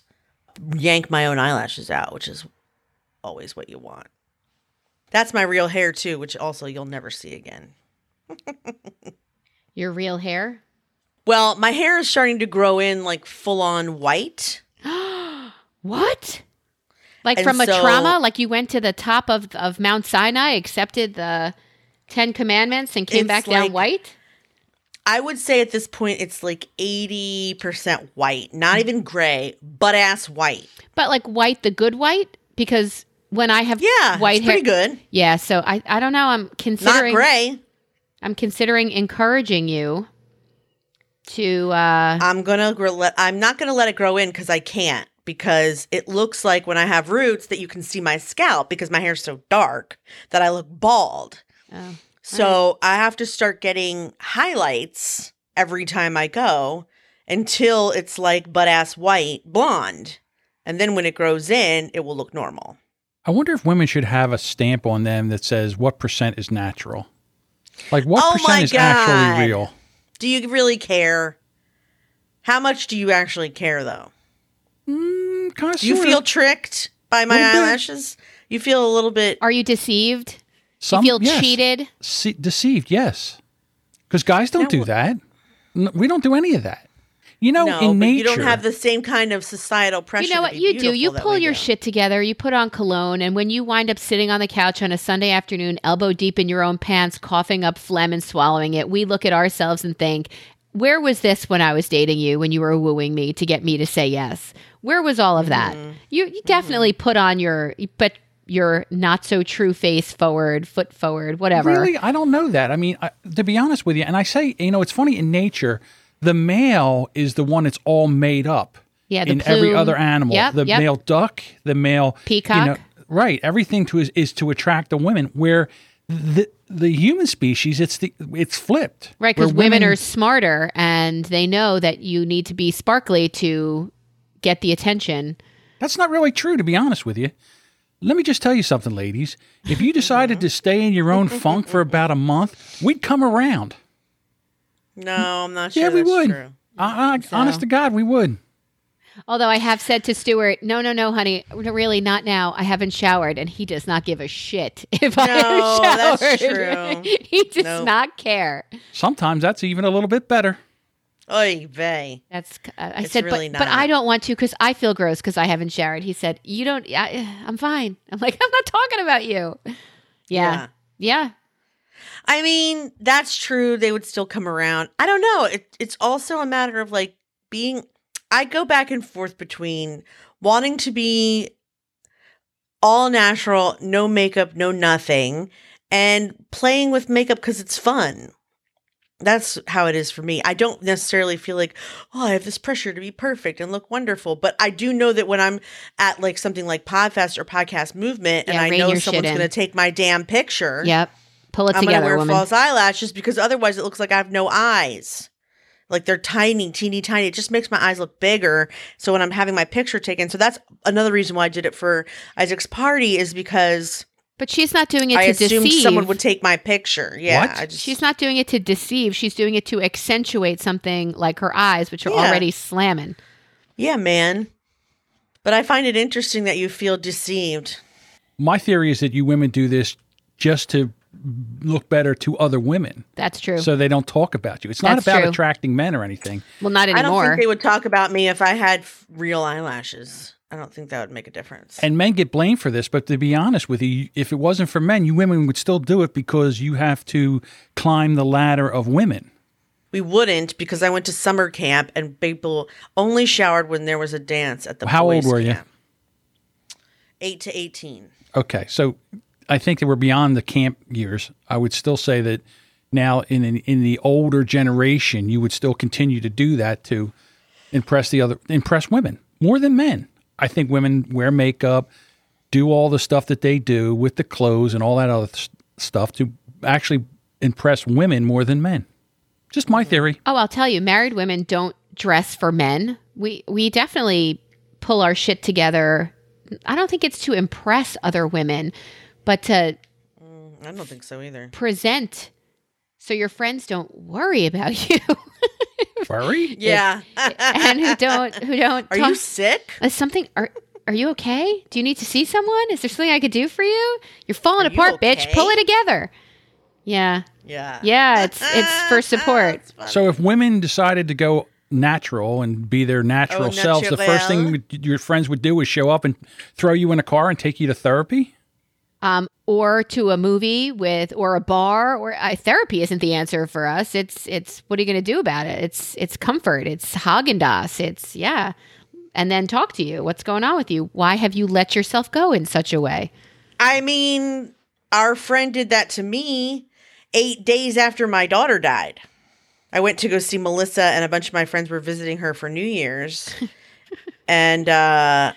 yank my own eyelashes out, which is always what you want. That's my real hair too, which also you'll never see again. Your real hair. Well, my hair is starting to grow in like full on white. (gasps) What? Like And from a so- trauma? Like you went to the top of, of Mount Sinai, accepted the Ten Commandments, and came back down like- white? I would say at this point it's like 80% white, not even gray, butt ass white. But like white, the good white? Because when I have Yeah, white it's hair. pretty good. Yeah, so I, I don't know. I'm Not considering gray. I'm considering encouraging you to uh I'm gonna let. I'm not gonna let it grow in because I can't. Because it looks like when I have roots that you can see my scalp because my hair's so dark that I look bald. oh, So I have to start getting highlights every time I go until it's like butt ass white blonde, and then when it grows in, it will look normal. I wonder if women should have a stamp on them that says what percent is natural. Like what Oh percent is God. actually real? Do you really care? How much do you actually care though? Mm, kind of. You feel tricked by my Little bit. eyelashes? You feel a little bit are you deceived? Some, you feel yes. cheated? Se- deceived? Yes, because guys don't No. do that. N- We don't do any of that. You know, no, in but nature, you don't have the same kind of societal pressure. You know to what be you do? You pull your do. shit together, you put on cologne, and when you wind up sitting on the couch on a Sunday afternoon, elbow deep in your own pants, coughing up phlegm and swallowing it, we look at ourselves and think, where was this when I was dating you, when you were wooing me to get me to say yes? Where was all of that? Mm-hmm. You, you definitely put on your, but your not so true face forward, foot forward, whatever. Really, I don't know that. I mean, I, to be honest with you, and I say, you know, it's funny in nature. The male is the one that's all made up. Yeah, in every other animal, Yep, the yep. male duck, the male Peacock. you know, right? Everything to is, is to attract the women. Where the the human species, it's the it's flipped. Right, because women, are smarter and they know that you need to be sparkly to get the attention. That's not really true, to be honest with you. Let me just tell you something, ladies. If you decided to stay in your own funk for about a month, we'd come around. No, I'm not sure. yeah, we that's would. True. Uh, uh, Honest to God, we would. Although I have said to Stuart, no, no, no, honey, really not now. I haven't showered, and he does not give a shit (laughs) if I No, have that's true. (laughs) he does Nope. not care. Sometimes that's even a little bit better. Oy vey. That's uh, I It's said, really but, but. I don't want to because I feel gross because I haven't showered. He said, you don't. I, I'm fine. I'm like, I'm not talking about you. Yeah, yeah. I mean, that's true. They would still come around. I don't know. It, it's also a matter of like being. I go back and forth between wanting to be all natural, no makeup, no nothing, and playing with makeup because it's fun. That's how it is for me. I don't necessarily feel like, oh, I have this pressure to be perfect and look wonderful. But I do know that when I'm at like something like Podfest or Podcast Movement and Yeah, I know someone's going to take my damn picture, Yep. Pull it I'm together, gonna wear woman. false eyelashes because otherwise it looks like I have no eyes. Like they're tiny, teeny tiny. It just makes my eyes look bigger. So when I'm having my picture taken, so that's another reason why I did it for Isaac's party is because but she's not doing it I to assumed deceive. someone would take my picture. Yeah, What? Just She's not doing it to deceive. She's doing it to accentuate something like her eyes, which are Yeah. already slamming. yeah, man. But I find it interesting that you feel deceived. My theory is that you women do this just to look better to other women That's true. so they don't talk about you. It's not That's about true. attracting men or anything. well, not anymore. I don't think they would talk about me if I had f- real eyelashes. I don't think that would make a difference. And men get blamed for this, but to be honest with you, if it wasn't for men, you women would still do it because you have to climb the ladder of women. we wouldn't because I went to summer camp and people only showered when there was a dance at the How old boys' were you? Eight to eighteen. Okay, so I think that we're beyond the camp years. I would still say that Now, in in, in the older generation, you would still continue to do that to impress the other impress women more than men. I think women wear makeup, do all the stuff that they do with the clothes and all that other stuff to actually impress women more than men. Just my mm-hmm. theory. Oh, I'll tell you, married women don't dress for men. We we definitely pull our shit together. I don't think it's to impress other women, but to mm, I don't think so either. present so your friends don't worry about (laughs) you Furry? Yeah. and who don't who don't (laughs) Are talk- you sick? Is something are are you okay? Do you need to see someone? Is there something I could do for you? You're falling Are you apart, bitch. okay? Pull it together. Yeah. Yeah. Yeah, it's it's (laughs) for support. It's funny. So if women decided to go natural and be their natural Oh, selves, the first thing natural. your friends would do is show up and throw you in a car and take you to therapy? Um, or to a movie with or a bar or uh, therapy isn't the answer for us. It's it's what are you going to do about it? It's it's comfort. It's Haagen-Dazs it's yeah. And then talk to you. What's going on with you? Why have you let yourself go in such a way? I mean, our friend did that to me eight days after my daughter died. I went to go see Melissa, and a bunch of my friends were visiting her for New Year's. (laughs) and uh,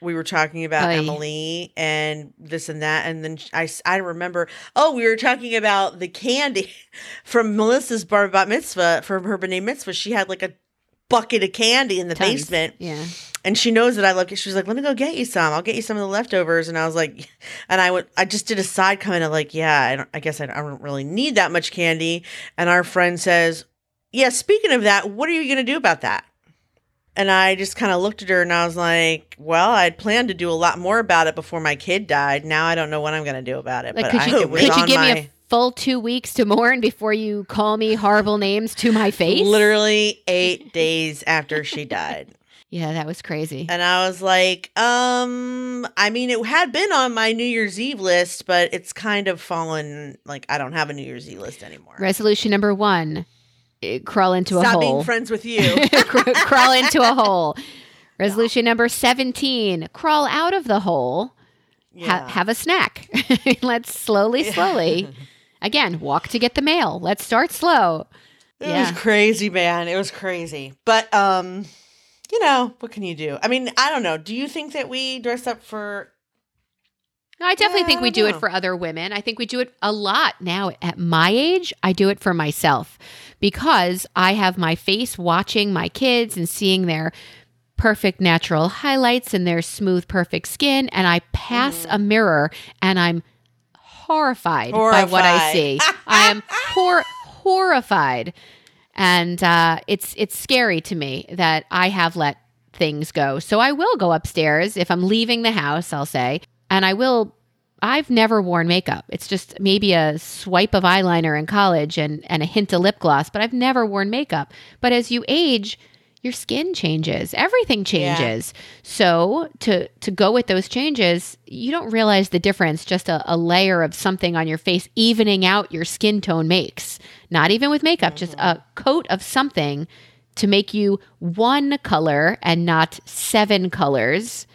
we were talking about Oy. Emily and this and that. And then I, I remember, oh, we were talking about the candy (laughs) from Melissa's bar bat mitzvah, from her B'nai mitzvah. She had like a bucket of candy in the Tons. basement yeah and she knows that I love it. She was like, "Let me go get you some. I'll get you some of the leftovers." And I was like, (laughs) and I went, I just did a side comment of like, "Yeah, I, don't, I guess I don't, I don't really need that much candy." And our friend says, "Yeah, speaking of that, what are you going to do about that?" And I just kind of looked at her and I was like, "Well, I'd planned to do a lot more about it before my kid died. Now I don't know what I'm going to do about it." like but could I, you it was could you give my, me a full two weeks to mourn before you call me horrible names to my face literally eight days after she died. (laughs) yeah that was crazy And I was like, um, I mean, it had been on my New Year's Eve list, but it's kind of fallen. Like, I don't have a New Year's Eve list anymore. resolution number one (laughs) crawl into a hole. Stop being friends with you. Crawl into a hole. Resolution number 17 crawl out of the hole, ha- have a snack. (laughs) Let's slowly, slowly. Again, walk to get the mail. Let's start slow. It Yeah. was crazy, man. It was crazy. But, um, you know, what can you do? I mean, I don't know. Do you think that we dress up for. No, I definitely Yeah, think I we do it for other women. I think we do it a lot now at my age. I do it for myself because I have my face watching my kids and seeing their perfect natural highlights and their smooth, perfect skin. And I pass Mm-hmm. a mirror and I'm horrified, by what I see. (laughs) I am hor- horrified. And uh, it's it's scary to me that I have let things go. So I will go upstairs if I'm leaving the house, I'll say, and I will I've never worn makeup. It's just maybe a swipe of eyeliner in college and and a hint of lip gloss, but I've never worn makeup. But as you age, your skin changes. Everything changes. So to to go with those changes, you don't realize the difference just a, a layer of something on your face evening out your skin tone makes. Not even with makeup, just mm-hmm. a coat of something to make you one color and not seven colors,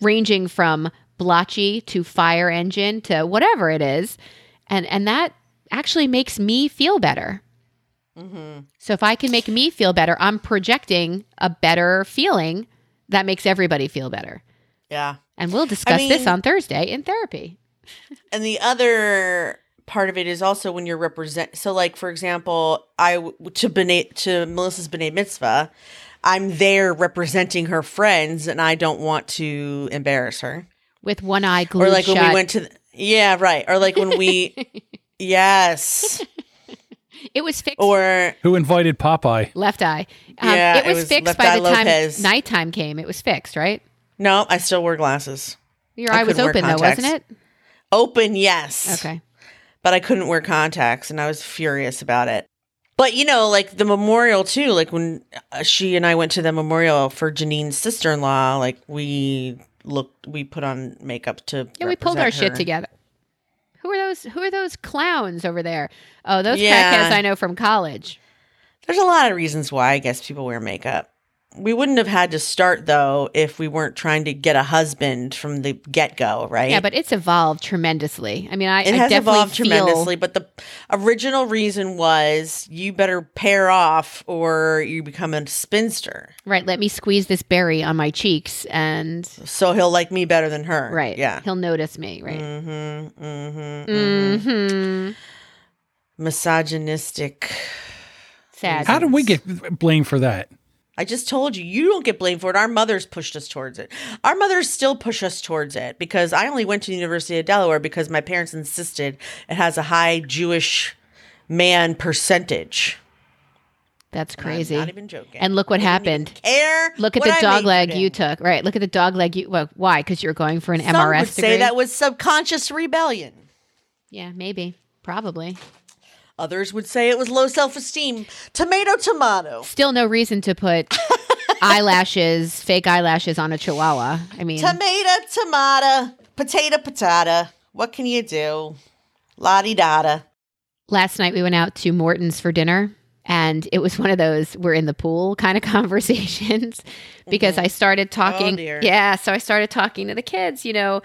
ranging from blotchy to fire engine to whatever it is. And and that actually makes me feel better. Mm-hmm. So if I can make me feel better, I'm projecting a better feeling that makes everybody feel better. Yeah. And we'll discuss this mean- on Thursday in therapy. (laughs) And the other part of it is also when you're represent. So, like for example, i to B'nai, to Melissa's B'nai Mitzvah, I'm there representing her friends, and I don't want to embarrass her. With one eye glued or like shut. when we went to, the, yeah, right. Or like when we, (laughs) yes, it was fixed. or Who invited Popeye? left eye. Um, Yeah, it it was, was fixed by Eye the time Lopez. nighttime came. It was fixed, right? no, I still wear glasses. Your I eye was couldn't open though, wasn't it? Open, yes. Okay. but I couldn't wear contacts and I was furious about it. But you know, like the memorial too, like when uh, she and I went to the memorial for Janine's sister-in-law, like we looked we put on makeup to Yeah, we pulled our represent shit together. Who are those? Who are those clowns over there? Oh, those Yeah. crackheads I know from college. There's a lot of reasons why I guess people wear makeup. We wouldn't have had to start though if we weren't trying to get a husband from the get go, right? Yeah, but it's evolved tremendously. I mean, I, it I has definitely evolved feel, tremendously. But the original reason was you better pair off or you become a spinster. Right, let me squeeze this berry on my cheeks and So he'll like me better than her. right. Yeah. He'll notice me, right? Mm-hmm. Mm-hmm. Mm-hmm. Misogynistic. Sad. How did we get blamed for that? I just told you, you don't get blamed for it. Our mothers pushed us towards it. Our mothers still push us towards it because I only went to the University of Delaware because my parents insisted it has a high Jewish man percentage. That's I'm crazy. not even joking. And look what happened. Care. Look at the dog leg you took. Right. Look at the dog leg you. Well, why? Because you're going for an Some MRS would degree. say that was subconscious rebellion. yeah, maybe, probably. Others would say it was low self esteem. Tomato, tomato. Still no reason to put (laughs) eyelashes, fake eyelashes on a chihuahua. I mean, Tomato, tomato. Potato, patata. What can you do? La di da. last night we went out to Morton's for dinner. And it was one of those we're in the pool kind of (laughs) conversations because mm-hmm. I started oh, talking. dear. yeah. So I started talking to the kids. You know,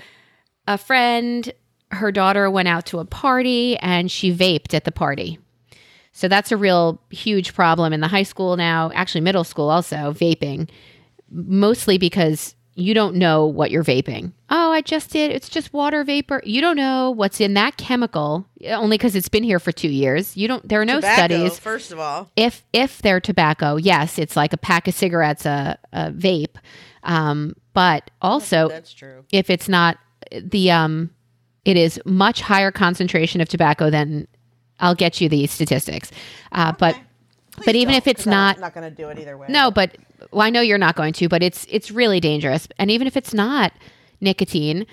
a friend, her daughter went out to a party and she vaped at the party. So that's a real huge problem in the high school now, actually, middle school also, vaping, mostly because you don't know what you're vaping. Oh, I just did. It's just water vapor. You don't know what's in that chemical only because it's been here for two years. You don't, there are no Tobacco, studies first of all. if if they're tobacco, yes, it's like a pack of cigarettes, a, a vape. Um, but also, That's true. if it's not the um, it is much higher concentration of tobacco than I'll get you the statistics. Uh, But but even if it's not I'm not going to do it either way. no, but well, I know you're not going to, but it's it's really dangerous. And even if it's not nicotine,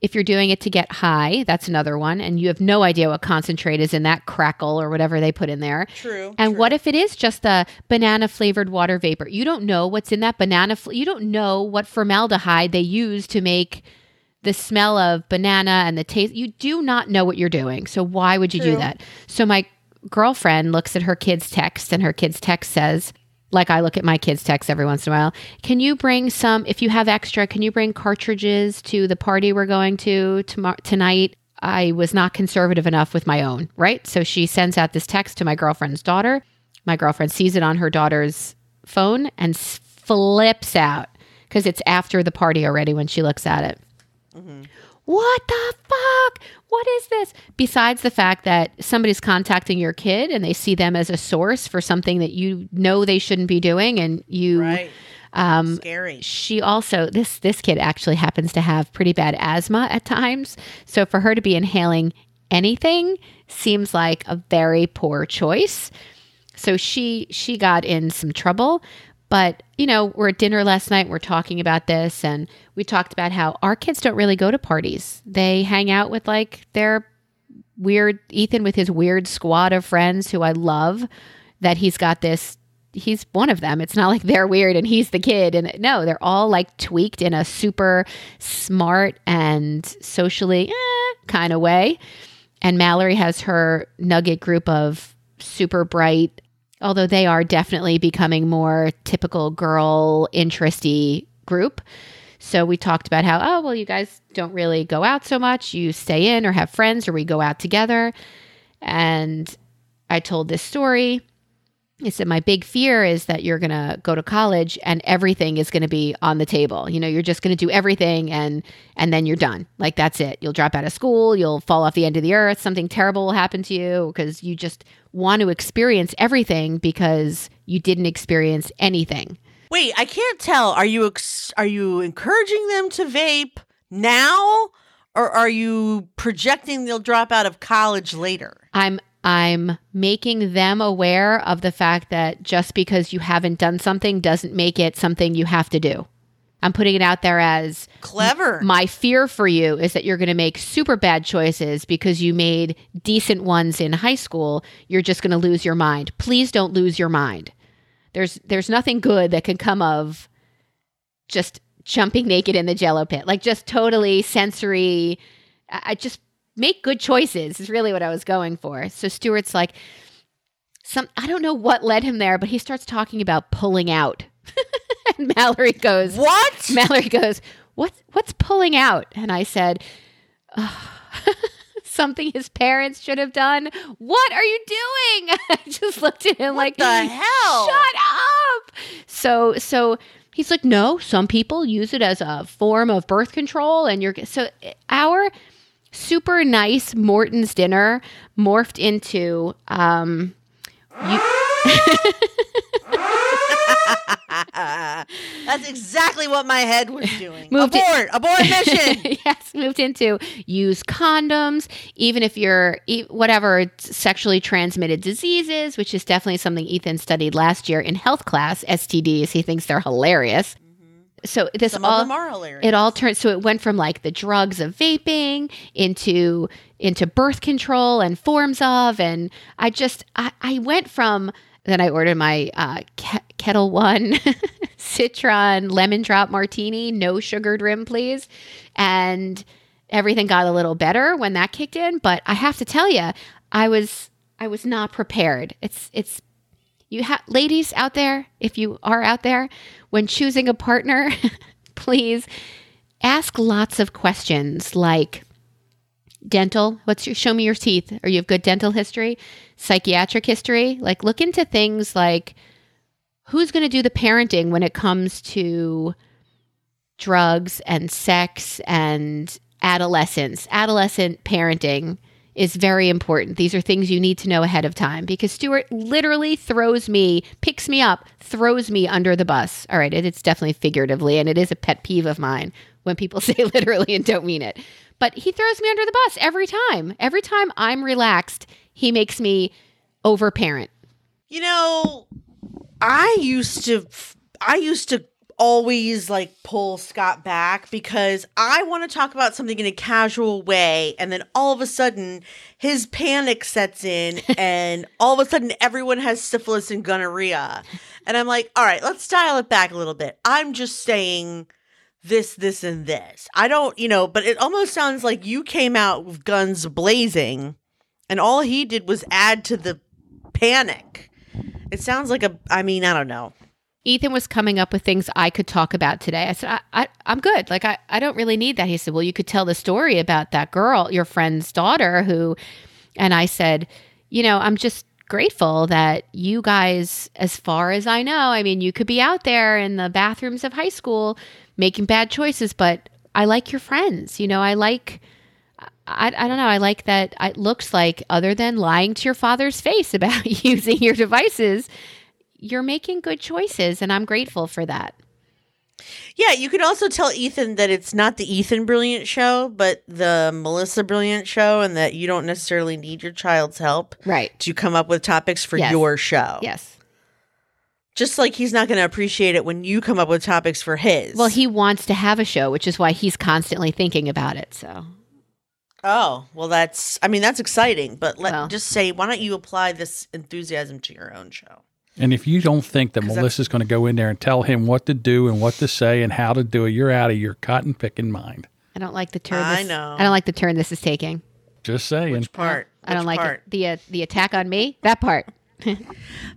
if you're doing it to get high, that's another one, and you have no idea what concentrate is in that crackle or whatever they put in there. True, And true. what if it is just the banana flavored water vapor? You don't know what's in that banana. Fl- you don't know what formaldehyde they use to make the smell of banana and the taste. You do not know what you're doing. So why would you do that? So my girlfriend looks at her kid's text, and her kid's text says, like I look at my kids' text every once in a while. Can you bring some, if you have extra, can you bring cartridges to the party we're going to tomorrow tonight? I was not conservative enough with my own, right? So she sends out this text to my girlfriend's daughter. My girlfriend sees it on her daughter's phone and flips out because it's after the party already when she looks at it. What the fuck? What is this? Besides the fact that somebody's contacting your kid and they see them as a source for something that you know they shouldn't be doing, and you, Right. um, Scary. she also this this kid actually happens to have pretty bad asthma at times. So for her to be inhaling anything seems like a very poor choice. So she she got in some trouble. But, you know, we're at dinner last night, we're talking about this and we talked about how our kids don't really go to parties. They hang out with like their weird Ethan with his weird squad of friends who I love that he's got this he's one of them. It's not like they're weird and he's the kid and no, they're all like tweaked in a super smart and socially eh, kind of way. And Mallory has her nugget group of super bright although they are definitely becoming more typical girl interesty group. So we talked about how, oh, well, you guys don't really go out so much. You stay in or have friends or we go out together. And I told this story. I said, my big fear is that you're going to go to college and everything is going to be on the table. You know, you're just going to do everything and, and then you're done. Like, that's it. You'll drop out of school. You'll fall off the end of the earth. Something terrible will happen to you because you just want to experience everything because you didn't experience anything. Wait, I can't tell. Are you ex- are you encouraging them to vape now or are you projecting they'll drop out of college later? I'm I'm making them aware of the fact that just because you haven't done something doesn't make it something you have to do. I'm putting it out there as Clever. my fear for you is that you're going to make super bad choices because you made decent ones in high school. You're just going to lose your mind. Please don't lose your mind. There's there's nothing good that can come of just jumping naked in the jello pit. Like just totally sensory I I just make good choices is really what I was going for. So Stuart's like some I don't know what led him there, but he starts talking about pulling out (laughs) and Mallory goes, What? Mallory goes, what, What's pulling out? And I said, "Ugh, (laughs) Something his parents should have done. What are you doing? (laughs) I just looked at him like, the hell? Shut up. So, so he's like, no, some people use it as a form of birth control. And you're, so eh, our super nice Morton's dinner morphed into, um, you, (laughs) That's exactly what my head was (laughs) doing. Moved abort, abort (laughs) mission. yes, moved into use condoms, even if you're whatever sexually transmitted diseases, which is definitely something Ethan studied last year in health class. STDs, he thinks they're hilarious. So this Some all of them are hilarious. it all turned so it went from like the drugs of vaping into into birth control and forms of and i just i, I went from then i ordered my uh, Ke- Ketel One (laughs) citron lemon drop martini no sugared rim please and everything got a little better when that kicked in but i have to tell you i was i was not prepared it's it's you have ladies out there if you are out there when choosing a partner (laughs) please ask lots of questions like dental what's your show me your teeth. Or you have good dental history? Psychiatric history? Like look into things like who's going to do the parenting when it comes to drugs and sex and adolescence adolescent parenting is very important. These are things you need to know ahead of time because Stuart literally throws me, picks me up, throws me under the bus. All right, it, it's definitely figuratively, and it is a pet peeve of mine when people (laughs) say literally and don't mean it. But he throws me under the bus every time. Every time I'm relaxed, he makes me overparent. You know, I used to I used to always like pull Scott back because I want to talk about something in a casual way and then all of a sudden his panic sets in (laughs) and all of a sudden everyone has syphilis and gonorrhea. And I'm like, "All right, let's dial it back a little bit. I'm just saying this this and this. I don't, you know, but it almost sounds like you came out with guns blazing and all he did was add to the panic. It sounds like a. I mean, I don't know. Ethan was coming up with things I could talk about today. I said, I, I, I'm good. Like, I, I don't really need that. He said, Well, you could tell the story about that girl, your friend's daughter, who, and I said, You know, I'm just grateful that you guys, as far as I know, I mean, you could be out there in the bathrooms of high school making bad choices, but I like your friends. You know, I like. I, I don't know. I like that it looks like, other than lying to your father's face (laughs) about (laughs) using your devices, you're making good choices. And I'm grateful for that. Yeah, you can also tell Ethan that it's not the Ethan Brilliant show, but the Melissa Brilliant show, and that you don't necessarily need your child's help Right. to come up with topics for Yes. your show. Yes. Just like he's not going to appreciate it when you come up with topics for his. Well, he wants to have a show, which is why he's constantly thinking about it. So, Oh, well, that's. I mean, that's exciting, but let Well. just say, why don't you apply this enthusiasm to your own show? And if you don't think that that's- Melissa's going to go in there and tell him what to do and what to say and how to do it, you're out of your cotton picking mind. I don't like the turn. I this, know. I don't like the turn this is taking. Just saying. Which part? I don't Which like part? it. The uh, the attack on me. That part. (laughs)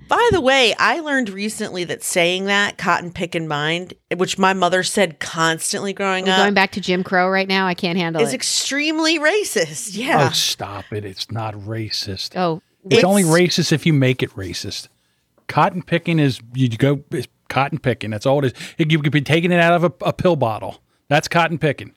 By the way, I learned recently that saying that cotton pick in mind, which my mother said constantly growing We're up, going back to Jim Crow right now. I can't handle is it. extremely racist. Yeah. Oh, stop it. It's not racist. oh, It's, only racist if you make it racist. Cotton picking is you go it's cotton picking. That's all it is. It- You could be taking it out of a, a pill bottle. That's cotton picking.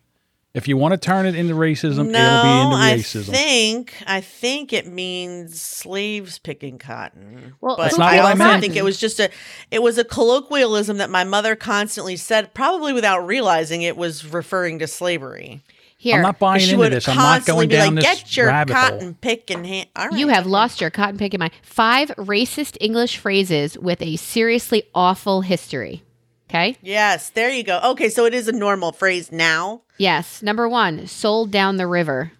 If you want to turn it into racism, no, it'll be into I racism. think I think it means slaves picking cotton. Well, but That's not I what I also meant. think it was just a it was a colloquialism that my mother constantly said, probably without realizing it was referring to slavery. Here. I'm not buying She into would this. I'm not constantly going be down like, this "Get your rabbit cotton hole. picking hand." All right, You have lost your cotton picking mind. Five racist English phrases with a seriously awful history. Okay. Yes, there you go. Okay, so it is a normal phrase now. Yes. Number one, sold down the river.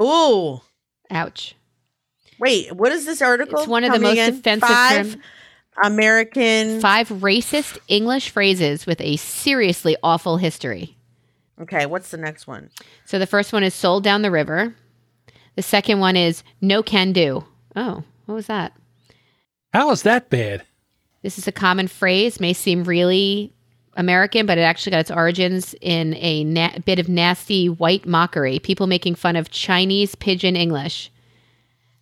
Ooh. Ouch. Wait, what is this article? It's one of Tell the most again. offensive Five term- American. Five racist English phrases with a seriously awful history. Okay, what's the next one? So the first one is sold down the river. The second one is no can do. Oh, what was that? How is that bad? This is a common phrase, may seem really American, but it actually got its origins in a na- bit of nasty white mockery, people making fun of Chinese pidgin English.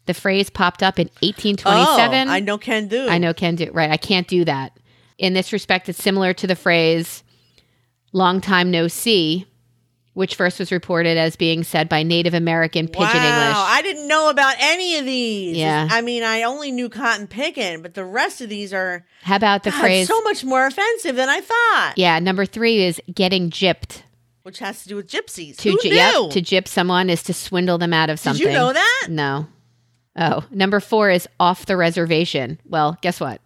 The phrase popped up in 1827. Oh, I know can do. I know can do right. I can't do that. In this respect, it's similar to the phrase "long time no see," which first was reported as being said by Native American pidgin wow, English. I didn't know about any of these. Yeah. I mean, I only knew cotton picking, but the rest of these are How about the God, phrase? so much more offensive than I thought. yeah, number three is getting gypped. Which has to do with gypsies. To Who gy- knew? yep, to gyp someone is to swindle them out of something. Did you know that? No. Oh, number four is off the reservation. Well, guess what?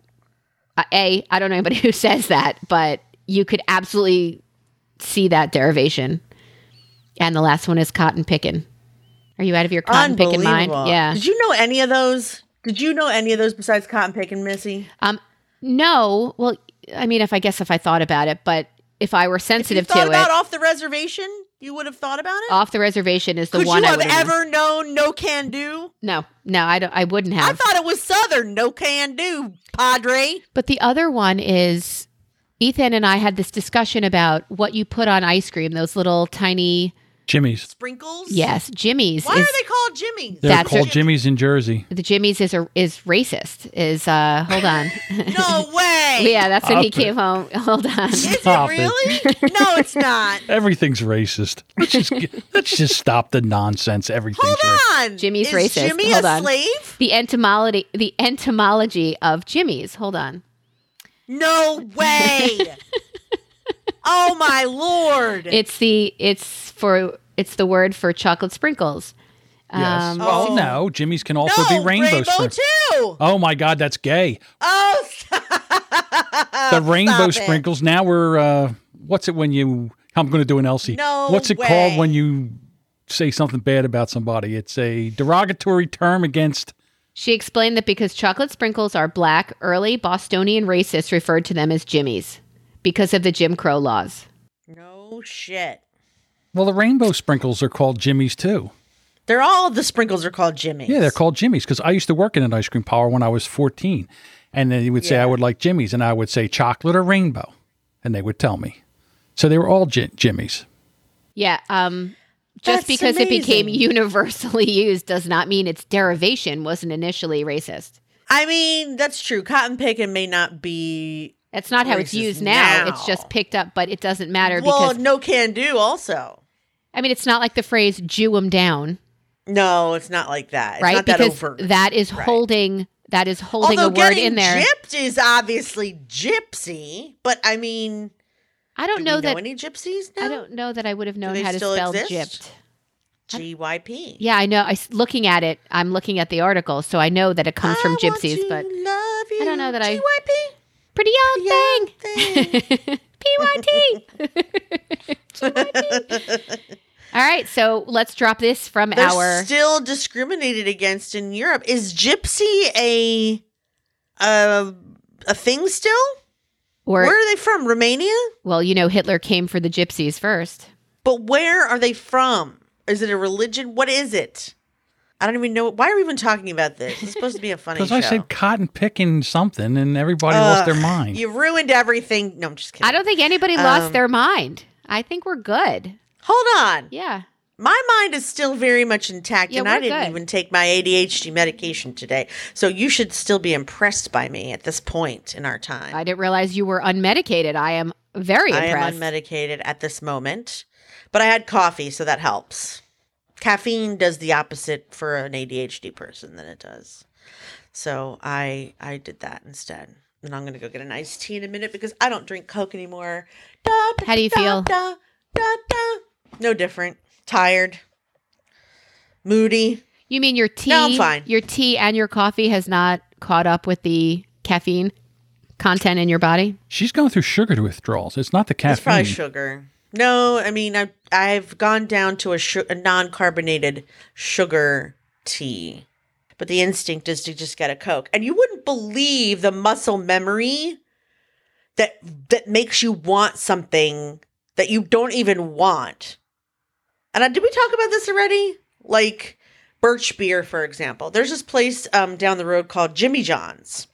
Uh, a, I don't know anybody (laughs) who says that, but you could absolutely see that derivation. And the last one is cotton picking. Are you out of your cotton picking mind? Yeah. Did you know any of those? Did you know any of those besides cotton picking, Missy? Um, no. Well, I mean, if I guess if I thought about it, but if I were you sensitive thought to about it, off the reservation, you would have thought about it. off the reservation is the Could one you I have would have. ever known no can do? No, no, I don't. I wouldn't have. I thought it was Southern no can do, Padre. But the other one is Ethan and I had this discussion about what you put on ice cream, those little tiny Jimmy's. Sprinkles. yes, Jimmy's Why is are they called Jimmy's? They're That's called it. Jimmy's in Jersey. the Jimmy's is a, is racist. Is uh hold on. (laughs) No way. yeah, that's when he it. came home. Hold on. Is it Stop it. really? (laughs) no, it's not. Everything's racist. Let's just get, let's just stop the nonsense. Everything's Hold racist. on. Jimmy's Is racist. Jimmy Hold a on. slave? The entomology the entomology of Jimmy's. Hold on. No way. (laughs) oh my lord. It's the it's for it's the word for chocolate sprinkles. Yes. Um, well, Oh. no. Jimmy's can also no, be rainbow, sprinkles. too. Oh my God, that's gay. Oh, stop. the rainbow Stop it. sprinkles. Now we're uh, what's it when you? I'm going to do an Elsie. No What's it way. called when you say something bad about somebody? It's a derogatory term against. She explained that because chocolate sprinkles are black, early Bostonian racists referred to them as Jimmies because of the Jim Crow laws. No shit. Well, the rainbow sprinkles are called Jimmies too. They're all the sprinkles are called Jimmies. Yeah, they're called Jimmies because I used to work in an ice cream parlor when I was 14. And then he would say, Yeah. I would like Jimmies. And I would say chocolate or rainbow. And they would tell me. So they were all J- Jimmy's. Yeah, um, just That's because it became universally (laughs) used does not mean its derivation wasn't initially racist. I mean, that's true. Cotton picking may not be That's not how it's used now. now. It's just picked up, but it doesn't matter well, because no can do also. I mean, it's not like the phrase "Jew 'em down," No, it's not like that. It's right? not that because overt. that is Right. holding that is holding Although a word in there. gypped is obviously gypsy, but I mean, I don't do know that know any gypsies now? I don't know that I would have known how to spell gypped. GYP. Yeah, I know. I looking at it. I'm looking at the article, so I know that it comes from I want gypsies, but. I don't know that I- GYP. pretty young Young thing. (laughs) PYT. (laughs) All right, so let's drop this from They're our. still discriminated against in Europe. Is gypsy a a a thing still? Or where are they from? Romania? well, you know, Hitler came for the gypsies first. But where are they from? Is it a religion? What is it? I don't even know. Why are we even talking about this? It's supposed to be a (laughs) funny Because show. I said cotton picking something and everybody lost their mind. You ruined everything. No, I'm just kidding. I don't think anybody lost Um, their mind. I think we're good. Hold on. Yeah. My mind is still very much intact, Yeah, and I didn't good. even take my ADHD medication today. So you should still be impressed by me at this point in our time. I didn't realize you were unmedicated. I am very I impressed. am unmedicated at this moment, but I had coffee, so that helps. Caffeine does the opposite for an ADHD person than it does. So I I did that instead. And I'm gonna go get an iced tea in a minute because I don't drink Coke anymore. Da, da, How do you da, feel? Da, da, da. No different. Tired. Moody. You mean your tea? No, I'm fine. Your tea and your coffee has not caught up with the caffeine content in your body? She's going through sugar withdrawals. It's not the caffeine. It's probably caffeine. sugar. No, I mean I I've gone down to a, su- a non-carbonated sugar tea, but the instinct is to just get a Coke, and you wouldn't believe the muscle memory that that makes you want something that you don't even want. And uh, did we talk about this already? Like birch beer, for example. There's this place um, down the road called Jimmy John's.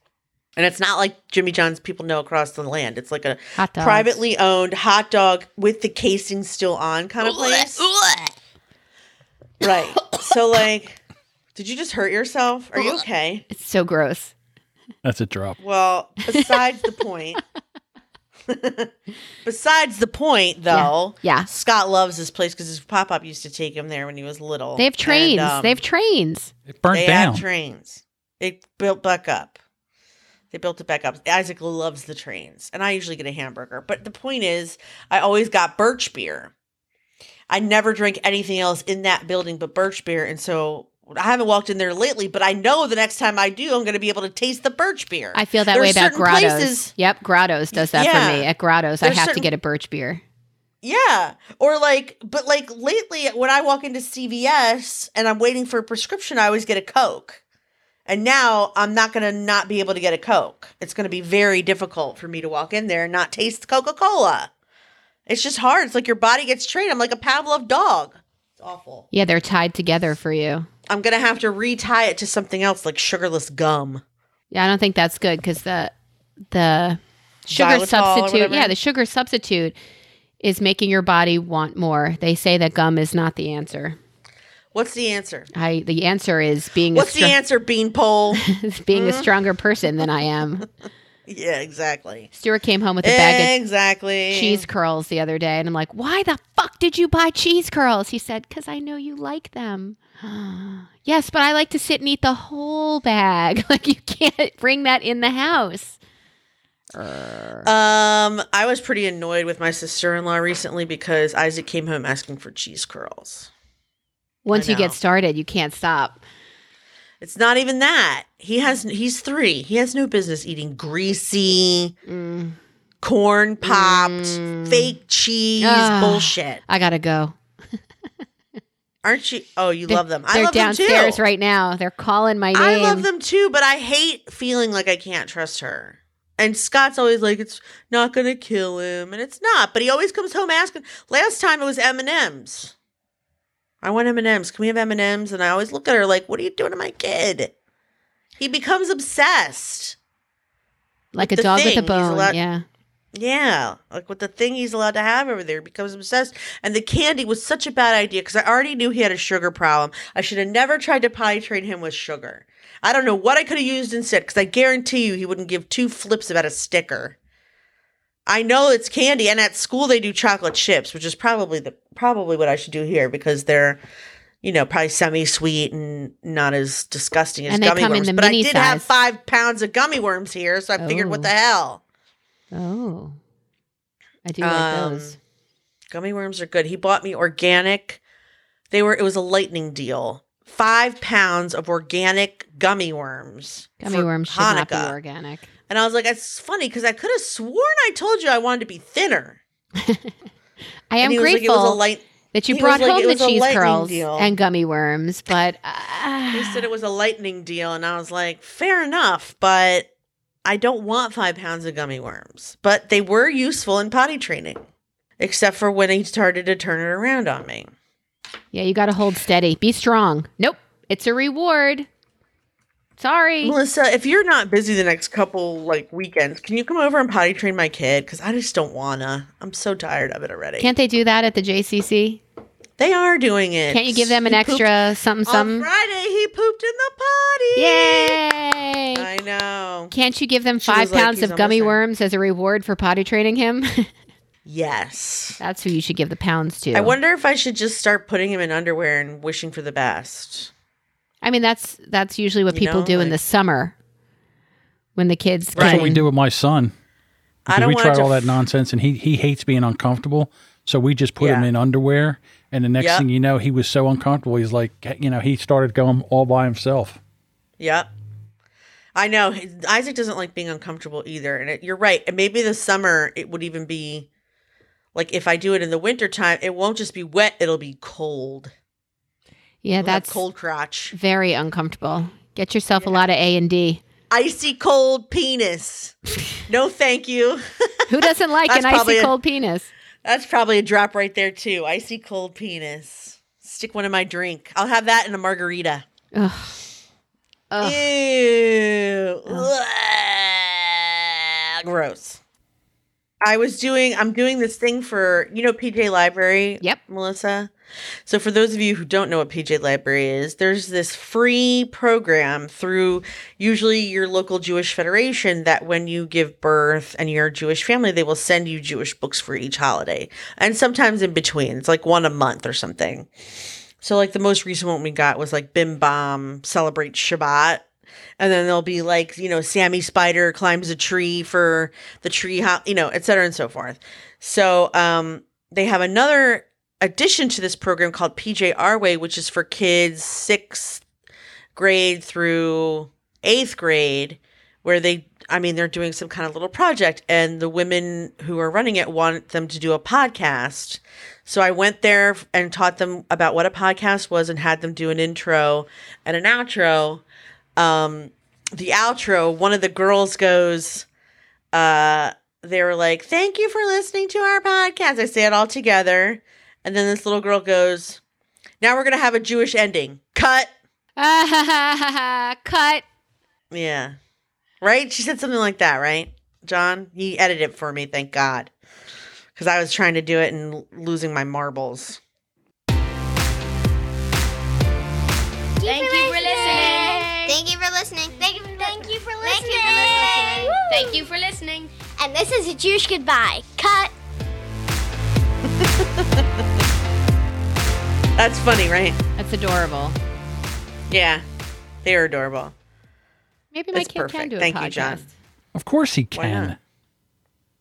And it's not like Jimmy John's people know across the land. It's like a privately owned hot dog with the casing still on kind of place. Right. (laughs) So like did you just hurt yourself? Are you okay? It's so gross. That's a drop. Well, besides the point. (laughs) besides the point though. Yeah. Scott loves this place because his pop up used to take him there when he was little. They have trains. And, um, they have trains. It burnt down. they down. have trains. It built back up. They built it back up. Isaac loves the trains, and I usually get a hamburger. But the point is, I always got birch beer. I never drank anything else in that building but birch beer, and so I haven't walked in there lately. But I know the next time I do, I'm going to be able to taste the birch beer. I feel that There way about Grottos. places- Yep, Grottos does that Yeah. for me. At Grottos, I have to get a birch beer. Yeah. Or like, but like lately, when I walk into CVS and I'm waiting for a prescription, I always get a Coke. And now I'm not going to not be able to get a Coke. It's going to be very difficult for me to walk in there and not taste Coca Cola. It's just hard. It's like your body gets trained. I'm like a Pavlov dog. It's awful. Yeah, they're tied together for you. I'm going to have to retie it to something else like sugarless gum. Yeah, I don't think that's good because the the sugar Xylitol substitute, yeah, the sugar substitute is making your body want more. They say that gum is not the answer. What's the answer? I the answer is being What's a the str- answer, Beanpole? (laughs) being a mm-hmm. stronger person than I am. (laughs) yeah, exactly. Stuart came home with a bag of Exactly. cheese curls the other day, and I'm like, "Why the fuck did you buy cheese curls?" He said, "Because I know you like them." (gasps) yes, but I like to sit and eat the whole bag. (laughs) Like you can't bring that in the house. Um, I was pretty annoyed with my sister in law recently because Isaac came home asking for cheese curls. Once you get started, you can't stop. It's not even that. He has he's three. He has no business eating greasy, Mm. corn popped, Mm. fake cheese Ah. bullshit. I gotta go. Aren't you? Oh, you love them. I They're love them downstairs too. right now. They're calling my name. I love them too, but I hate feeling like I can't trust her. And Scott's always like, "It's not gonna kill him," and it's not. But he always comes home asking. Last time it was M and M's. I want M and M's. Can we have M and M's? And I always look at her like, "What are you doing to my kid?" He becomes obsessed. like a dog with a bone. allowed- yeah. Yeah, like with the thing he's allowed to have over there, he becomes obsessed. And the candy was such a bad idea because I already knew he had a sugar problem. I should have never tried to potty train him with sugar. I don't know what I could have used instead because I guarantee you he wouldn't give two flips about a sticker. I know it's candy, and at school they do chocolate chips, which is probably the probably what I should do here because they're, you know, probably semi-sweet and not as disgusting as And gummy worms. but I did have five pounds of gummy worms here, so I figured, what Oh. the hell? Oh. I do like Um, those. Gummy worms are good. He bought me organic. They were. It was a lightning deal. Five pounds of organic gummy worms. Gummy worms should not be organic. And I was like, it's funny because I could have sworn I told you I wanted to be thinner. (laughs) I am and he was grateful like, it was a light. that you brought was like, home the cheese curls deal. and gummy worms, but uh, (laughs) He said it was a lightning deal, and I was like, fair enough, but I don't want five pounds of gummy worms. But they were useful in potty training, except for when he started to turn it around on me. yeah, you got to hold steady. Be strong. Nope, it's a reward. Sorry. Melissa, if you're not busy the next couple like weekends, can you come over and potty train my kid? Because I just don't wanna. I'm so tired of it already. Can't they do that at the JCC? they are doing it? Can't you give them an He pooped- extra something On? Friday, he pooped in the potty. Yay! I know. Can't you give them She five was like, pounds of gummy there." worms as a reward for potty training him? (laughs) Yes. That's who you should give the pounds to. I wonder if I should just start putting him in underwear and wishing for the best. I mean, that's that's usually what You people know, do in the summer when the kids. That's get what we do with my son. I don't we try tried to all that nonsense, and he he hates being uncomfortable. So we just put him in underwear, and the next Yep. thing you know, he was so uncomfortable. He's like, you know, he started going all by himself. Yep. I know Isaac doesn't like being uncomfortable either, and it, you're right. And maybe the summer it would even be like if I do it in the wintertime, it won't just be wet; it'll be cold. Yeah, that's cold crotch, very uncomfortable. Get yourself a lot of A and D. icy cold penis. (laughs) no, thank you. (laughs) Who doesn't like an icy a- cold penis? That's probably a drop right there too. Icy cold penis. Stick one in my drink. I'll have that in a margarita. Ugh. Ugh. Ew. Ugh. gross. I was doing I'm doing this thing for you know PJ Library. Yep. Melissa. So for those of you who don't know what PJ Library is, there's this free program through usually your local Jewish federation that when you give birth and you're a Jewish family, they will send you Jewish books for each holiday. And sometimes in between. It's like one a month or something. So like the most recent one we got was like Bim Bam Celebrate Shabbat. And then there'll be like, you know, Sammy Spider climbs a tree for the tree, ho- you know, et cetera and so forth. So um, they have another addition to this program called PJ Our Way, which is for kids sixth grade through eighth grade, where they, I mean, they're doing some kind of little project, and the women who are running it want them to do a podcast. So I went there and taught them about what a podcast was and had them do an intro and an outro. Um, the outro, one of the girls goes, uh, they were like, Thank you for listening to our podcast. I say it all together. And then this little girl goes, Now we're going to have a Jewish ending. Cut. (laughs) Cut. Yeah. Right? She said something like that, right? John, he edited it for me, thank God. Because I was trying to do it and losing my marbles. Thank you for listening. Thank you for listening. Thank you for, Thank you for Thank you for listening. Thank you for listening. And this is a Jewish goodbye. Cut. (laughs) That's funny, right? That's adorable. Yeah. They are adorable. Maybe my That's kid can do a Thank podcast. you, John. Of course he can.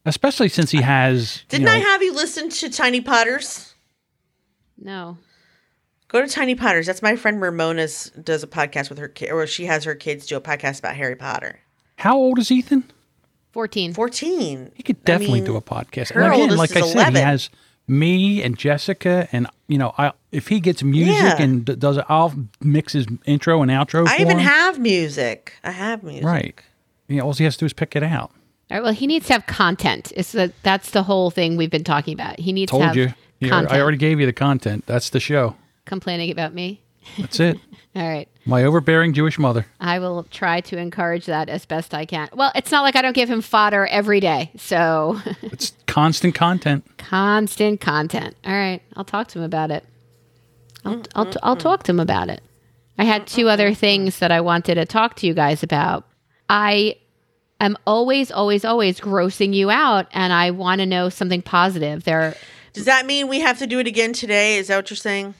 Especially since he has. Didn't you I have you listen to Tiny Potters? No. Go to Tiny Potters. That's my friend Ramona's does a podcast with her kid, or she has her kids do a podcast about Harry Potter. How old is Ethan? 14. 14. He could definitely mean, do a podcast. her And again, oldest like is I said, 11. he has me and Jessica, and you know, I if he gets music Yeah. and d- does it, I'll mix his intro and outro. I for even him. have music. I have music. right. You know, all he has to do is pick it out. All right, well, he needs to have content. It's the, that's the whole thing we've been talking about. He needs to Told have you. Content. I already gave you the content. That's the show. Complaining about me. That's it. (laughs) All right. My overbearing Jewish mother. I will try to encourage that as best I can. Well, it's not like I don't give him fodder every day. So (laughs) It's constant content. constant content. All right. I'll talk to him about it. I'll, I'll, I'll talk to him about it. I had two other things that I wanted to talk to you guys about. I am always, always, always grossing you out, and I want to know something positive. There, Does that mean we have to do it again today? Is that what you're saying?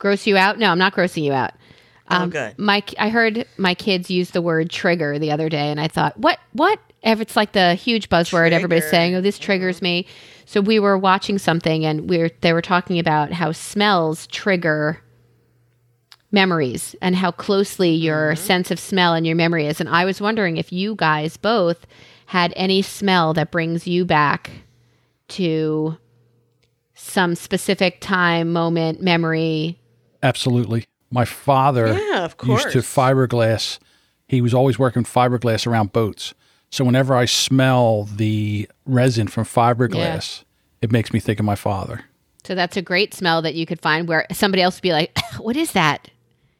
Gross you out? No, I'm not grossing you out. Oh, um, good. My, I heard my kids use the word trigger the other day, and I thought, what, what? If it's like the huge buzzword, everybody's saying, "Oh, this triggers mm-hmm. me." So we were watching something, and we are they were talking about how smells trigger memories and how closely your mm-hmm. sense of smell and your memory is. And I was wondering if you guys both had any smell that brings you back to some specific time, moment, memory. Absolutely. My father Yeah, of used to fiberglass. He was always working fiberglass around boats. So whenever I smell the resin from fiberglass, it makes me think of my father. So that's a great smell that you could find where somebody else would be like, "What is that?"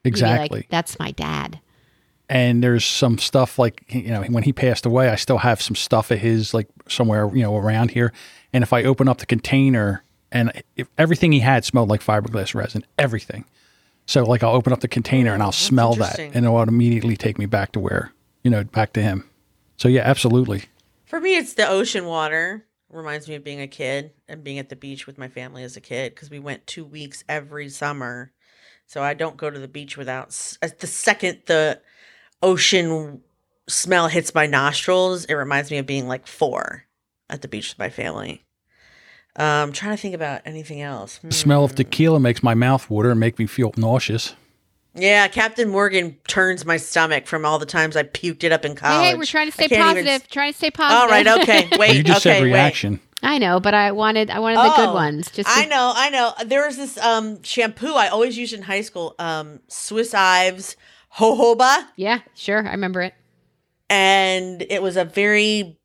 You'd like, Exactly. that's my dad. and there's some stuff like you know when he passed away i still have some stuff of his like somewhere you know around here and if i open up the container and if everything he had smelled like fiberglass resin everything so like i'll open up the container and i'll smell that and it'll immediately take me back to where you know back to him so yeah absolutely For me, it's the ocean water. Reminds me of being a kid and being at the beach with my family as a kid because we went two weeks every summer. So I don't go to the beach without s- the second the ocean smell hits my nostrils. It reminds me of being like four at the beach with my family. I'm um, trying to think about anything else. the smell Hmm. of tequila makes my mouth water and make me feel nauseous Yeah, Captain Morgan turns my stomach from all the times I puked it up in college. Hey, hey, we're trying to stay can't even positive. Trying to stay positive. All right, okay. (laughs) Wait, Well, you just okay, said wait. reaction I know, but I wanted I wanted the good Oh, ones. Just to- I know, I know. There was this um shampoo I always used in high school, um Swiss Ives Jojoba, Yeah, sure. I remember it. and it was a very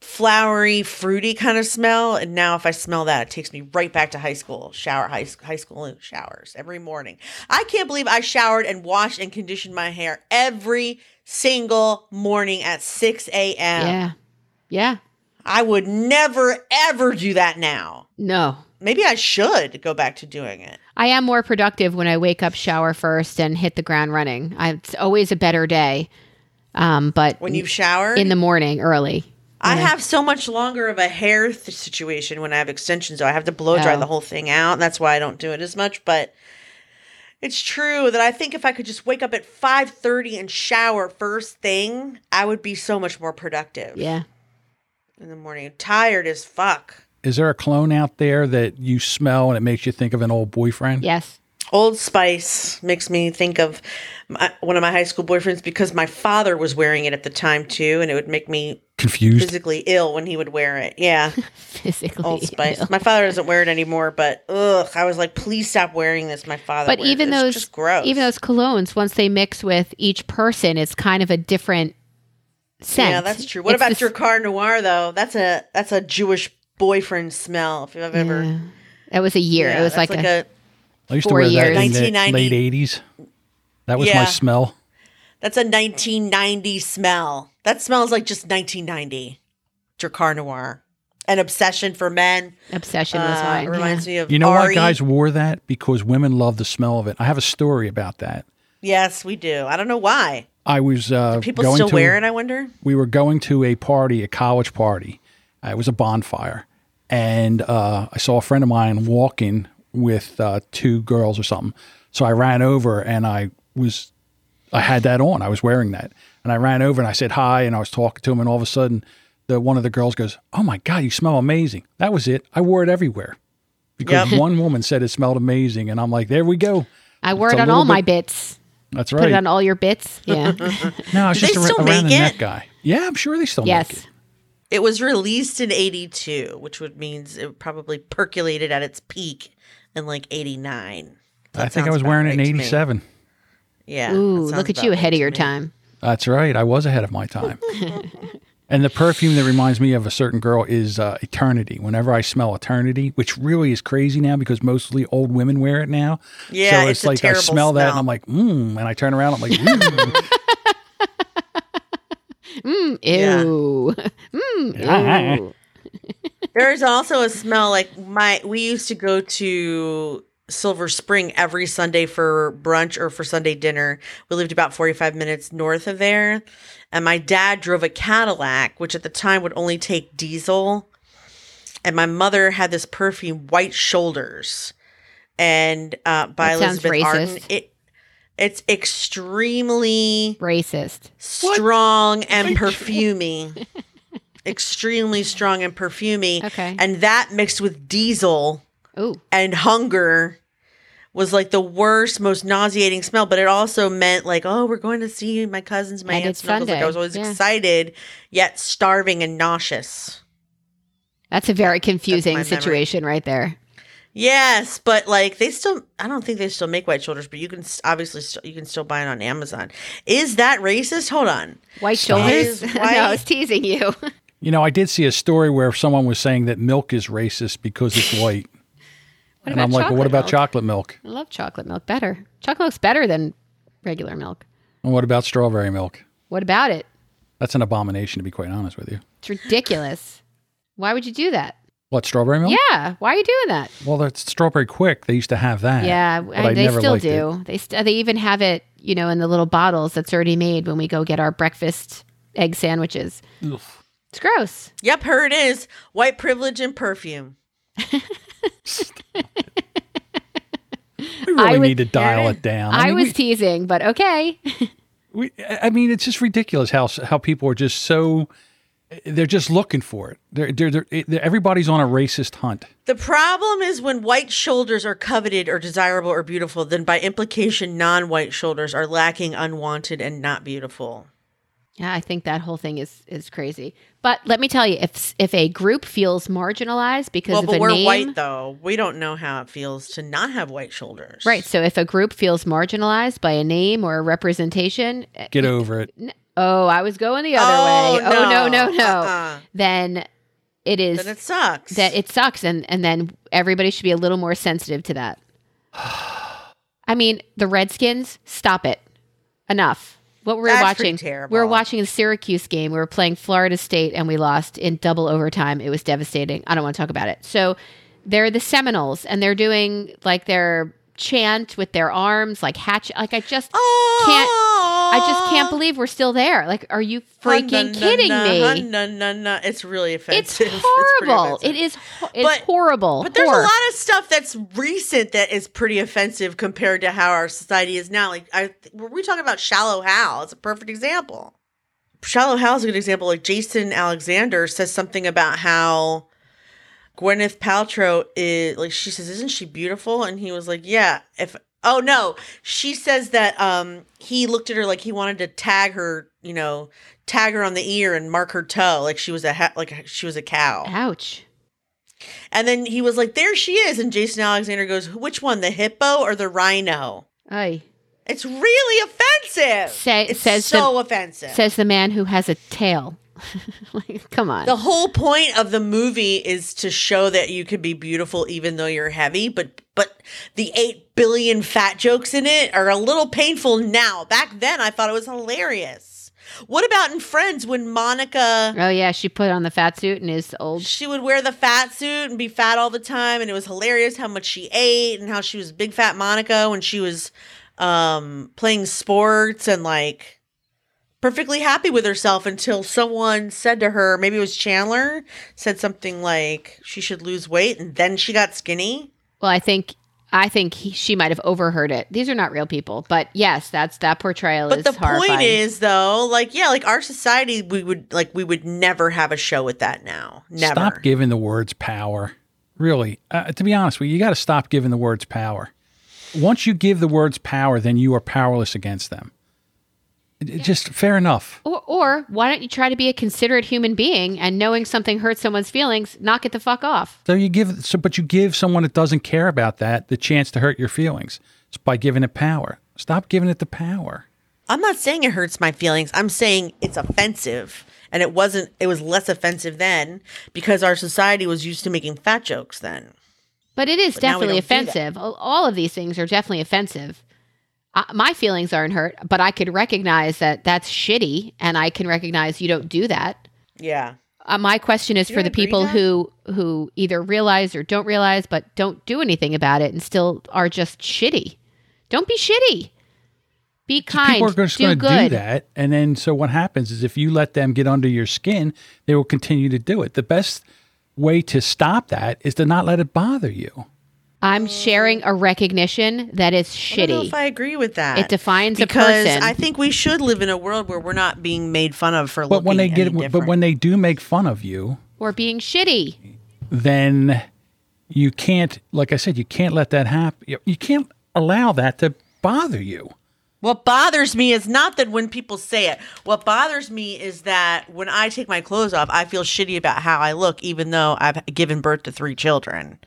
flowery, fruity kind of smell. And now, if I smell that, it takes me right back to high school, shower, high, high school showers every morning. I can't believe I showered and washed and conditioned my hair every single morning at 6 a.m. Yeah. Yeah. I would never ever do that now. No. Maybe I should go back to doing it. I am more productive when I wake up, shower first, and hit the ground running. I, it's always a better day. Um, but When you shower in the morning early. I have so much longer of a hair th- situation when I have extensions, so I have to blow dry Oh. the whole thing out. And that's why I don't do it as much. But it's true that I think if I could just wake up at five thirty and shower first thing, I would be so much more productive Yeah. in the morning. Tired as fuck. Is there a cologne out there that you smell and it makes you think of an old boyfriend? Yes. Old Spice makes me think of my, one of my high school boyfriends because my father was wearing it at the time too, and it would make me Confused. physically ill when he would wear it. Yeah. (laughs) Physically. Old Spice. My father doesn't wear it anymore, but ugh, I was like, please stop wearing this. My father. But even It's those, just gross. even those colognes, once they mix with each person, it's kind of a different scent. yeah, that's true. What It's about this- your car noir though? That's a that's a Jewish boyfriend smell. If you've ever, Yeah. That was a year. Yeah, it was that's like, a, I used to four wear that in the late 80s. That was my smell. that's a 1990 smell. That smells like just 1990. Drakkar Noir, an obsession for men. obsession was Uh, mine. it reminds yeah. me of You know why guys wore that? Because women love the smell of it. I have a story about that. Yes, we do. I don't know why. I was uh, People going still to, wear it. I wonder. we were going to a party, a college party. Uh, it was a bonfire, and uh, I saw a friend of mine walking with uh, two girls or something. So I ran over and I was, I had that on. I was wearing that, and I ran over and I said hi, and I was talking to him, and all of a sudden, the one of the girls goes, "Oh my god, you smell amazing!" That was it. I wore it everywhere because Yep. one woman said it smelled amazing, and I'm like, "There we go." I wore It's it on all little my bits. That's right. Put it on all your bits. Yeah. (laughs) no, it's just they still around the make neck it? guy. Yeah, I'm sure they still make it. Yes. It was released in 82, which would means it probably percolated at its peak in like 89. I think I was about wearing it in right to me. '87. Yeah. Ooh, look at about you right ahead of your time. That's right. I was ahead of my time. (laughs) and the perfume that reminds me of a certain girl is uh, Eternity. Whenever I smell Eternity, which really is crazy now because mostly old women wear it now. Yeah, so it's it's, a like I terrible smell that and. I'm like, mmm. And I turn around, I'm like, mmm. (laughs) Mm, Yeah. ew. (laughs) mm, ew. (laughs) There is also a smell like my we used to go to Silver Spring every Sunday for brunch or for Sunday dinner. We lived about 45 minutes north of there. And my dad drove a Cadillac, which at the time would only take diesel. And my mother had this perfume, White Shoulders, and uh, by That sounds Elizabeth Arden. racist. It it's extremely Racist. strong and perfumey. (laughs) Extremely strong and perfumey. Okay. And that mixed with diesel Ooh. and hunger was like the worst, most nauseating smell. But it also meant like, oh, we're going to see my cousins, my And aunts, it's and uncles. Like I was always Yeah. excited, yet starving and nauseous. That's a very confusing memory. situation right there. Yes, but like they still, I don't think they still make white shoulders, but you can s- obviously still, you can still buy it on Amazon. Is that racist? Hold on. White shoulders? Is (laughs) no, I was teasing you. (laughs) you know, I did see a story where someone was saying that milk is racist because it's white. (laughs) What and I'm like, well, what about chocolate milk? I love chocolate milk better. Chocolate milk's better than regular milk. And what about strawberry milk? What about it? That's an abomination, to be quite honest with you. It's ridiculous. Why would you do that? What, strawberry milk? Yeah, why are you doing that? Well, that's strawberry Quik. They used to have that. Yeah, and they still liked it. do. They st- they even have it, you know, in the little bottles that's already made when we go get our breakfast egg sandwiches. It's gross. Yep, here it is. White privilege and perfume. We really would- need to dial it down. I, mean, was we- teasing, but okay. (laughs) We, I mean, it's just ridiculous how how people are just so they're just looking for it. They're, they're, they're, they're- everybody's on a racist hunt. The problem is when white shoulders are coveted or desirable or beautiful, then by implication, non white shoulders are lacking, unwanted, and not beautiful. Yeah, I think that whole thing is is crazy. But let me tell you, if if a group feels marginalized because Well, of but a we're name, white though. We don't know how it feels to not have white shoulders. right? So if a group feels marginalized by a name or a representation, Get over it. Oh, I was going the other Oh, way. Oh, oh no, no, no. Uh-uh. Then it is Then it sucks. that it sucks, and and then everybody should be a little more sensitive to that. (sighs) I mean, the Redskins, stop it, enough. what we were That's watching. terrible. We were watching the Syracuse game. We were playing Florida State and we lost in double overtime. It was devastating. I don't want to talk about it. So they're the Seminoles and they're doing like their chant with their arms, like hatch. Like I just can't. I just can't believe we're still there. Like, are you freaking kidding me? No, no, no. It's really offensive. It's (laughs) horrible. offensive. it is. ho- It's But- horrible. But there's Horror. a lot of stuff that's recent that is pretty offensive compared to how our society is now. Like, I were we talking about Shallow Hal? It's a perfect example. Shallow Hal is a good example. Like Jason Alexander says something about how Gwyneth Paltrow is like she says, "Isn't she beautiful?" And he was like, "Yeah." If oh no, she says that um he looked at her like he wanted to tag her, you know, tag her on the ear and mark her toe like she was a ha- like she was a cow. Ouch. And then he was like, "There she is." And Jason Alexander goes, "Which one, the hippo or the rhino?" Ay. It's really offensive. Say- it's says so the- offensive. Says the man who has a tail. (laughs) like, come on. the whole point of the movie is to show that you can be beautiful even though you're heavy, but but the 8 billion fat jokes in it are a little painful now. Back then I thought it was hilarious. What about in Friends when Monica oh yeah, she put on the fat suit and is old. she would wear the fat suit and be fat all the time and it was hilarious how much she ate and how she was big fat monica when she was um playing sports and like perfectly happy with herself until someone said to her maybe it was chandler said something like she should lose weight and then she got skinny Well, I think I think he, she might have overheard it. These are not real people, but yes, that's that portrayal but is the horrifying. point is though like yeah like our society we would like we would never have a show with that now never Stop giving the words power. Really, uh, to be honest with you, you got to stop giving the words power. Once you give the words power, then you are powerless against them. It- it Just fair enough. Or, or why don't you try to be a considerate human being and knowing something hurts someone's feelings, knock it the fuck off? So you give, so but you give someone that doesn't care about that the chance to hurt your feelings. It's by giving it power. Stop giving it the power. I'm not saying it hurts my feelings. I'm saying it's offensive. And it wasn't, it was less offensive then because our society was used to making fat jokes then. But it is But definitely don't do that. offensive. All all of these things are definitely offensive. Uh, my feelings aren't hurt, but I could recognize that that's shitty, and I can recognize you don't do that. Yeah. Uh, my question is You for the people Dad? who who either realize or don't realize, but don't do anything about it, and still are just shitty. Don't be shitty. Be kind. People are just do going to good. do that, and then so what happens is if you let them get under your skin, they will continue to do it. The best way to stop that is to not let it bother you. I'm sharing a recognition that is I don't know shitty. if I agree with that. It defines a because person. I think we should live in a world where we're not being made fun of for But when they looking get, any but when they do make fun of you, or being shitty. then you can't, like I said, you can't let that happen. You- You can't allow that to bother you. What bothers me is not that when people say it. What bothers me is that when I take my clothes off, I feel shitty about how I look, even though I've given birth to three children.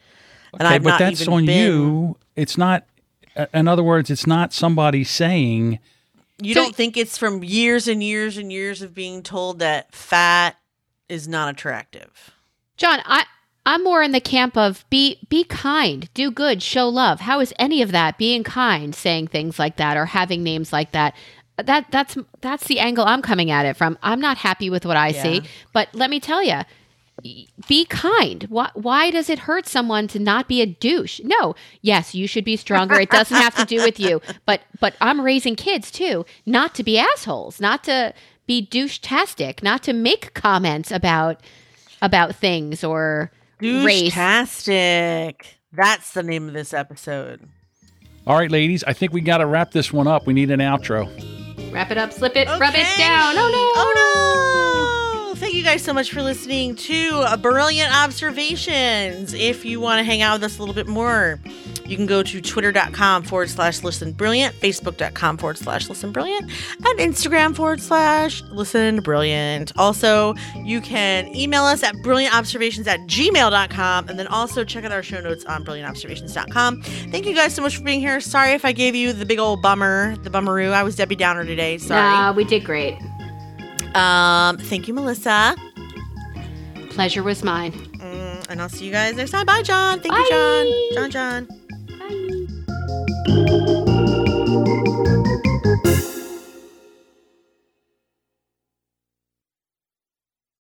And Okay, I've but not that's even on been- you. It's not. uh, In other words, it's not somebody saying You So- don't think it's from years and years and years of being told that fat is not attractive. John, I I'm more in the camp of be be kind, do good, show love. How is any of that being kind, saying things like that or having names like that? That that's that's the angle I'm coming at it from. I'm not happy with what I see, but let me tell you, be kind. Why, why does it hurt someone to not be a douche? No. Yes, you should be stronger. It doesn't have to do with you. (laughs) But but I'm raising kids too, not to be assholes, not to be douche-tastic, not to make comments about about things or race. Douche-tastic. That's the name of this episode. All right, ladies, I think we got to wrap this one up. We need an outro. Wrap it up, slip it, rub it down. Oh no. Oh no! Thank you guys so much for listening to uh, Brilliant Observations. If you want to hang out with us a little bit more, you can go to twitter.com forward slash listen brilliant, facebook.com forward slash listen brilliant, and Instagram forward slash listen brilliant. Also, you can email us at brilliantobservations at gmail.com and then also check out our show notes on brilliantobservations.com. Thank you guys so much for being here. Sorry if I gave you the big old bummer, the bummeroo. I was Debbie Downer today. Sorry. Nah, we did great. Um, thank you, Melissa. Pleasure was mine. Mm, and I'll see you guys next time. Bye, John. Thank Bye. you, John. John, John. Bye.